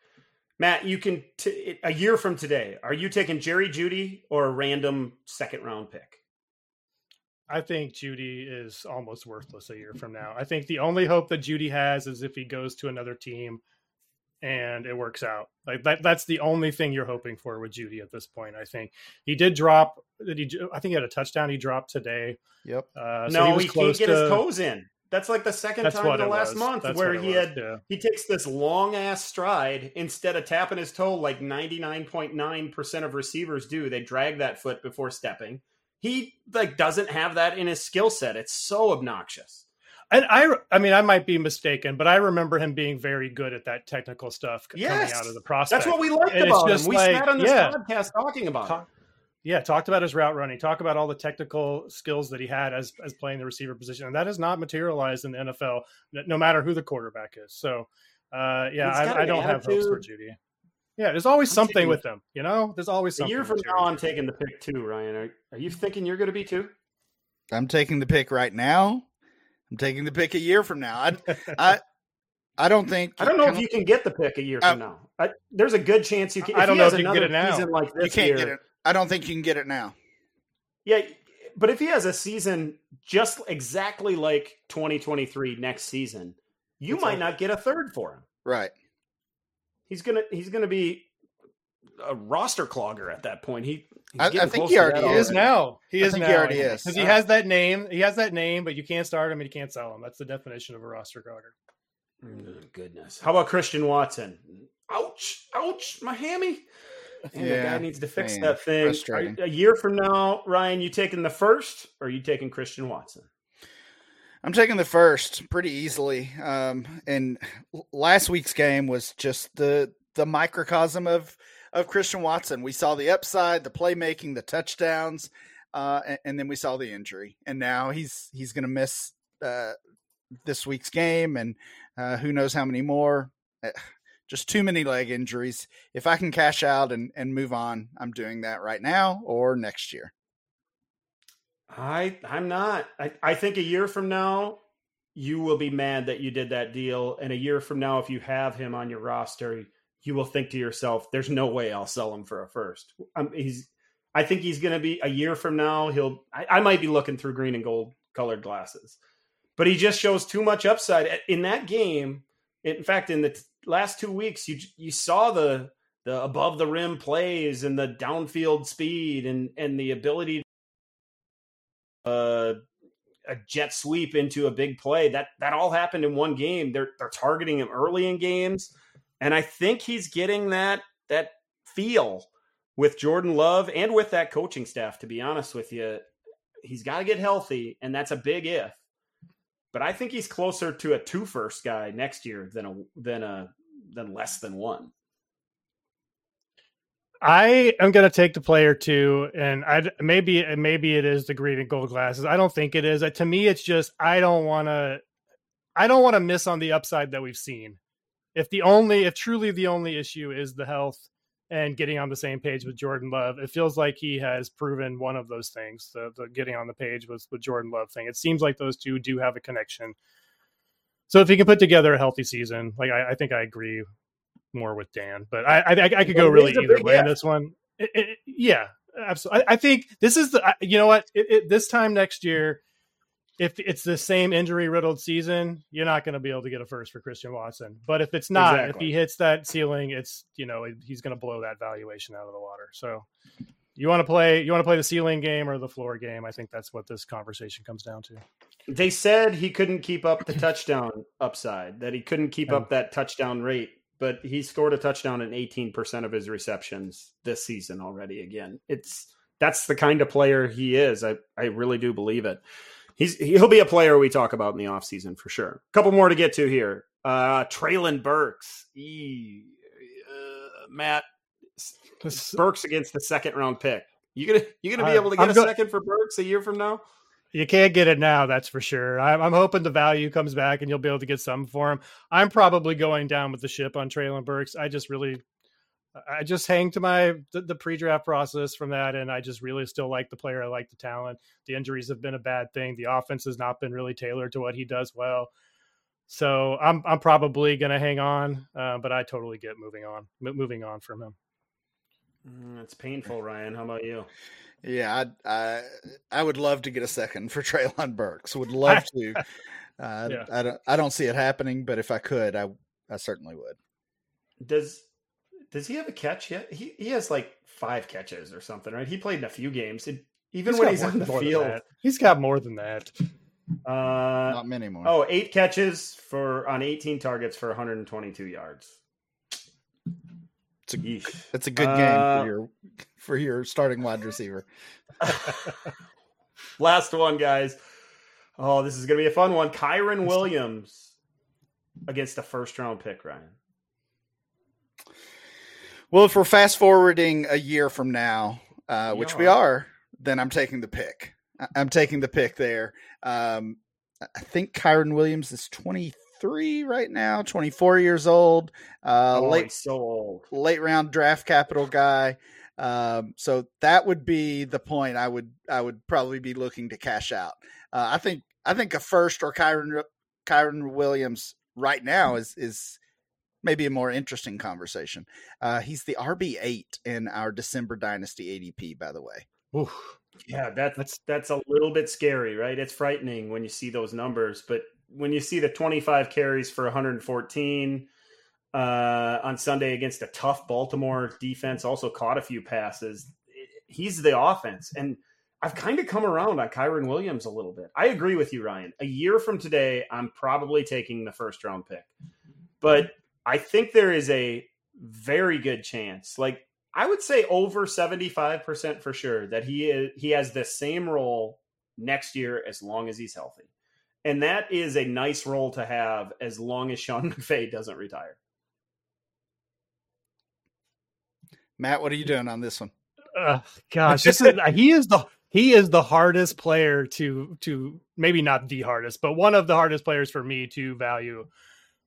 Matt, you can t- a year from today. Are you taking Jerry Jeudy or a random second round pick? I think Jeudy is almost worthless a year from now. I think the only hope that Jeudy has is if he goes to another team and it works out. Like that that's the only thing you're hoping for with Jeudy at this point. I think he did drop. Did he? I think he had a touchdown he dropped today. Yep. Uh, so no, he, he can't get to, his toes in. That's like the second time in the last was. month that's where he was, had yeah. he takes this long ass stride instead of tapping his toe like 99.9% of receivers do. They drag that foot before stepping he like doesn't have that in his skill set. It's so obnoxious. And I, I mean, I might be mistaken, but I remember him being very good at that technical stuff yes. coming out of the prospect. That's what we liked and about him. We like, sat on this yeah, podcast talking about talk, Yeah, talked about his route running, talk about all the technical skills that he had as as playing the receiver position, and that has not materialized in the NFL, no matter who the quarterback is. So, uh, yeah, I, I, don't have hopes for Jeudy. Yeah, there's always I'm something with them. You know, there's always something. A year from now, I'm taking the pick too, Ryan. Are, are you thinking you're going to be too? I'm taking the pick right now. I'm taking the pick a year from now. I, I, I don't think. I don't know if you can get the pick a year from now. I, there's a good chance you can. I don't know if you can get it now. Like you can't year, get it. I don't think you can get it now. Yeah, but if he has a season just exactly like 2023 next season, you it's might not get a third for him. Right he's gonna he's gonna be a roster clogger at that point. He I, I, think he already is now. He I is now. He already is because he has that name. He has that name, but you can't start him and you can't sell him. That's the definition of a roster clogger. Oh, goodness. How about Christian Watson? Ouch! Ouch! My hammy. Man, yeah, the guy needs to fix man, that thing. a year from now, Ryan, you taking the first, or you taking Christian Watson? I'm taking the first pretty easily. Um, and last week's game was just the the microcosm of of Christian Watson. We saw the upside, the playmaking, the touchdowns, uh, and, and, then we saw the injury. And now he's he's going to miss uh, this week's game, and uh, who knows how many more. Eh, just too many leg injuries. If I can cash out and, and move on, I'm doing that right now or next year. I I'm not. I, I think a year from now you will be mad that you did that deal, and a year from now, if you have him on your roster, you will think to yourself, "There's no way I'll sell him for a first. Um, he's. I think he's going to be a year from now. He'll. I, I might be looking through green and gold colored glasses, but he just shows too much upside in that game. In fact, in the last two weeks, you you saw the the above the rim plays and the downfield speed and and the ability to a jet sweep into a big play. That that all happened in one game. They're they're targeting him early in games, and I think he's getting that that feel with Jordan Love and with that coaching staff. To be honest with you, he's got to get healthy, and that's a big if. But I think he's closer to a two first guy next year than a than a than less than one. I am going to take the player too, and I maybe maybe it is the green and gold glasses. I don't think it is. To me, it's just I don't want to. I don't want to miss on the upside that we've seen. If the only, if truly the only issue is the health and getting on the same page with Jordan Love, it feels like he has proven one of those things. The, the getting on the page with the Jordan Love thing. It seems like those two do have a connection. So if he can put together a healthy season, like I, I think I agree more with Dan, but I I, I could go really either way in this one. It, it, yeah, absolutely. I, I, think this is the you know what it, this time next year. If it's the same injury riddled season, you're not going to be able to get a first for Christian Watson. But if it's not, exactly. if he hits that ceiling, it's you know he's going to blow that valuation out of the water. So you want to play you want to play the ceiling game or the floor game. I think that's what this conversation comes down to. They said he couldn't keep up the touchdown upside, that he couldn't keep oh. up that touchdown rate, but he scored a touchdown in 18% of his receptions this season already again. It's that's the kind of player he is. I I really do believe it he's he'll be a player we talk about in the offseason for sure. A couple more to get to here. Uh Treylon Burks. E, uh, Matt Burks against the second round pick. You gonna you gonna be able to get I'm a go- second for Burks a year from now? You can't get it now, that's for sure. I'm, I'm, hoping the value comes back and you'll be able to get some for him. I'm probably going down with the ship on Treylon Burks. I just really I just hang to my the, the, pre-draft process from that, and I just really still like the player. I like the talent. The injuries have been a bad thing. The offense has not been really tailored to what he does well. So I'm I'm probably going to hang on, uh, but I totally get moving on, moving on from him. Mm, it's painful, Ryan. How about you? Yeah, I, I, I would love to get a second for <laughs> Treylon Burks. Would <laughs> love to. Uh, yeah. I don't I don't see it happening, but if I could, I I certainly would. Does does he have a catch yet? He he has like five catches or something, right? He played in a few games. It, even he's when he's on the field, he's got more than that. Uh, Not many more. Oh, eight catches for on 18 targets for 122 yards. It's a, it's a good game uh, for your for your starting wide receiver. <laughs> Last one, guys. Oh, this is going to be a fun one. Kyren Williams against a first round pick, Ryan. Well, if we're fast forwarding a year from now, uh, which we are, then I'm taking the pick. I'm taking the pick there. Um, I think Kyren Williams is 23 right now, 24 years old. Uh, oh, late, so old. Late round draft capital guy. Um, so that would be the point. I would I would probably be looking to cash out. Uh, I think I think a first or Kyren Kyren Williams right now is is maybe a more interesting conversation. Uh, he's the RB eight in our December Dynasty ADP, by the way. Oof. Yeah, that's that's that's a little bit scary, right? It's frightening when you see those numbers, but when you see the 25 carries for 114 uh, on Sunday against a tough Baltimore defense, also caught a few passes. He's the offense, and I've kind of come around on Kyren Williams a little bit. I agree with you, Ryan. A year from today, I'm probably taking the first round pick, but I think there is a very good chance, like I would say over 75% for sure that he is, he has the same role next year as long as he's healthy. And that is a nice role to have as long as Sean <laughs> McVay doesn't retire. Matt, what are you doing on this one? Uh, gosh, this is <laughs> he is the he is the hardest player to to maybe not the hardest, but one of the hardest players for me to value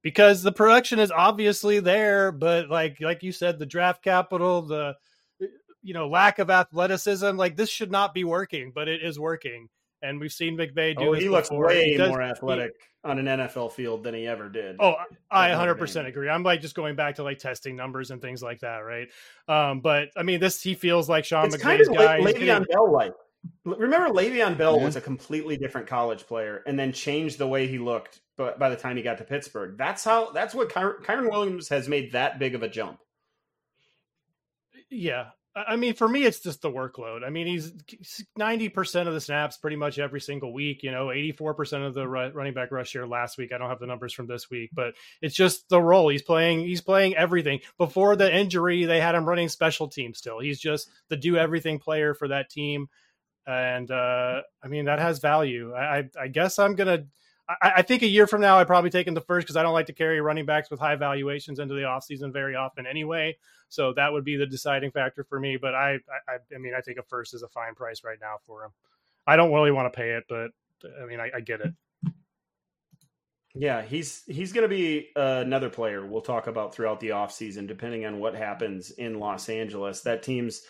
because the production is obviously there, but like like you said, the draft capital, the you know lack of athleticism, like this should not be working, but it is working. And we've seen McVay do. Oh, he looks way he does, more athletic he, on an NFL field than he ever did. Oh, I 100 percent agree. I'm like just going back to like testing numbers and things like that, right? Um, but I mean, this he feels like Sean it's McVay's kind of guy. Like Le'Veon Bell like. Remember, Le'Veon Bell yeah. was a completely different college player, and then changed the way he looked but by the time he got to Pittsburgh. That's how that's what Ky- Kyren Williams has made that big of a jump. Yeah. I mean, for me, it's just the workload. I mean, he's 90% of the snaps pretty much every single week, you know, 84% of the running back rush here last week. I don't have the numbers from this week, but it's just the role he's playing. He's playing everything. Before the injury, they had him running special teams still. He's just the do everything player for that team. And, uh, I mean, that has value. I, I guess I'm to, I, I, think a year from now, I'd probably take him the first because I don't like to carry running backs with high valuations into the offseason very often anyway. So that would be the deciding factor for me. But I, I, I mean, I think a first is a fine price right now for him. I don't really want to pay it, but I mean, I, I get it. Yeah, he's he's going to be another player we'll talk about throughout the offseason, depending on what happens in Los Angeles. That team's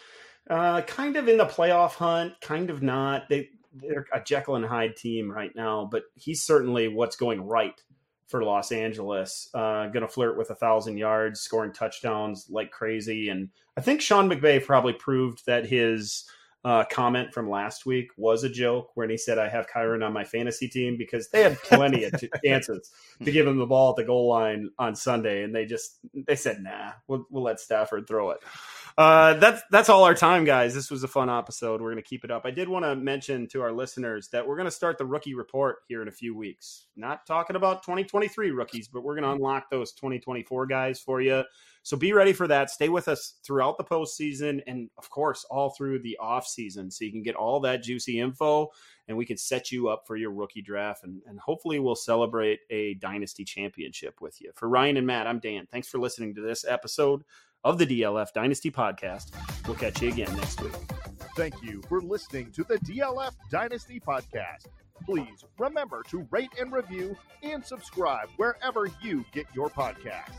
uh, kind of in the playoff hunt, kind of not. They they're a Jekyll and Hyde team right now, but he's certainly what's going right for Los Angeles. Uh, going to flirt with a thousand yards, scoring touchdowns like crazy, and I think Sean McVay probably proved that his uh, comment from last week was a joke when he said, I have Kyren on my fantasy team because they had plenty of chances <laughs> to give him the ball at the goal line on Sunday. And they just, they said, nah, we'll, we'll let Stafford throw it. Uh, that's that's all our time, guys. This was a fun episode. We're going to keep it up. I did want to mention to our listeners that we're going to start the rookie report here in a few weeks. Not talking about 2023 rookies, but we're going to unlock those 2024 guys for you. So be ready for that. Stay with us throughout the postseason and, of course, all through the off season, so you can get all that juicy info and we can set you up for your rookie draft and, and hopefully we'll celebrate a dynasty championship with you. For Ryan and Matt, I'm Dan. Thanks for listening to this episode of the DLF Dynasty Podcast. We'll catch you again next week. Thank you for listening to the DLF Dynasty Podcast. Please remember to rate and review and subscribe wherever you get your podcasts.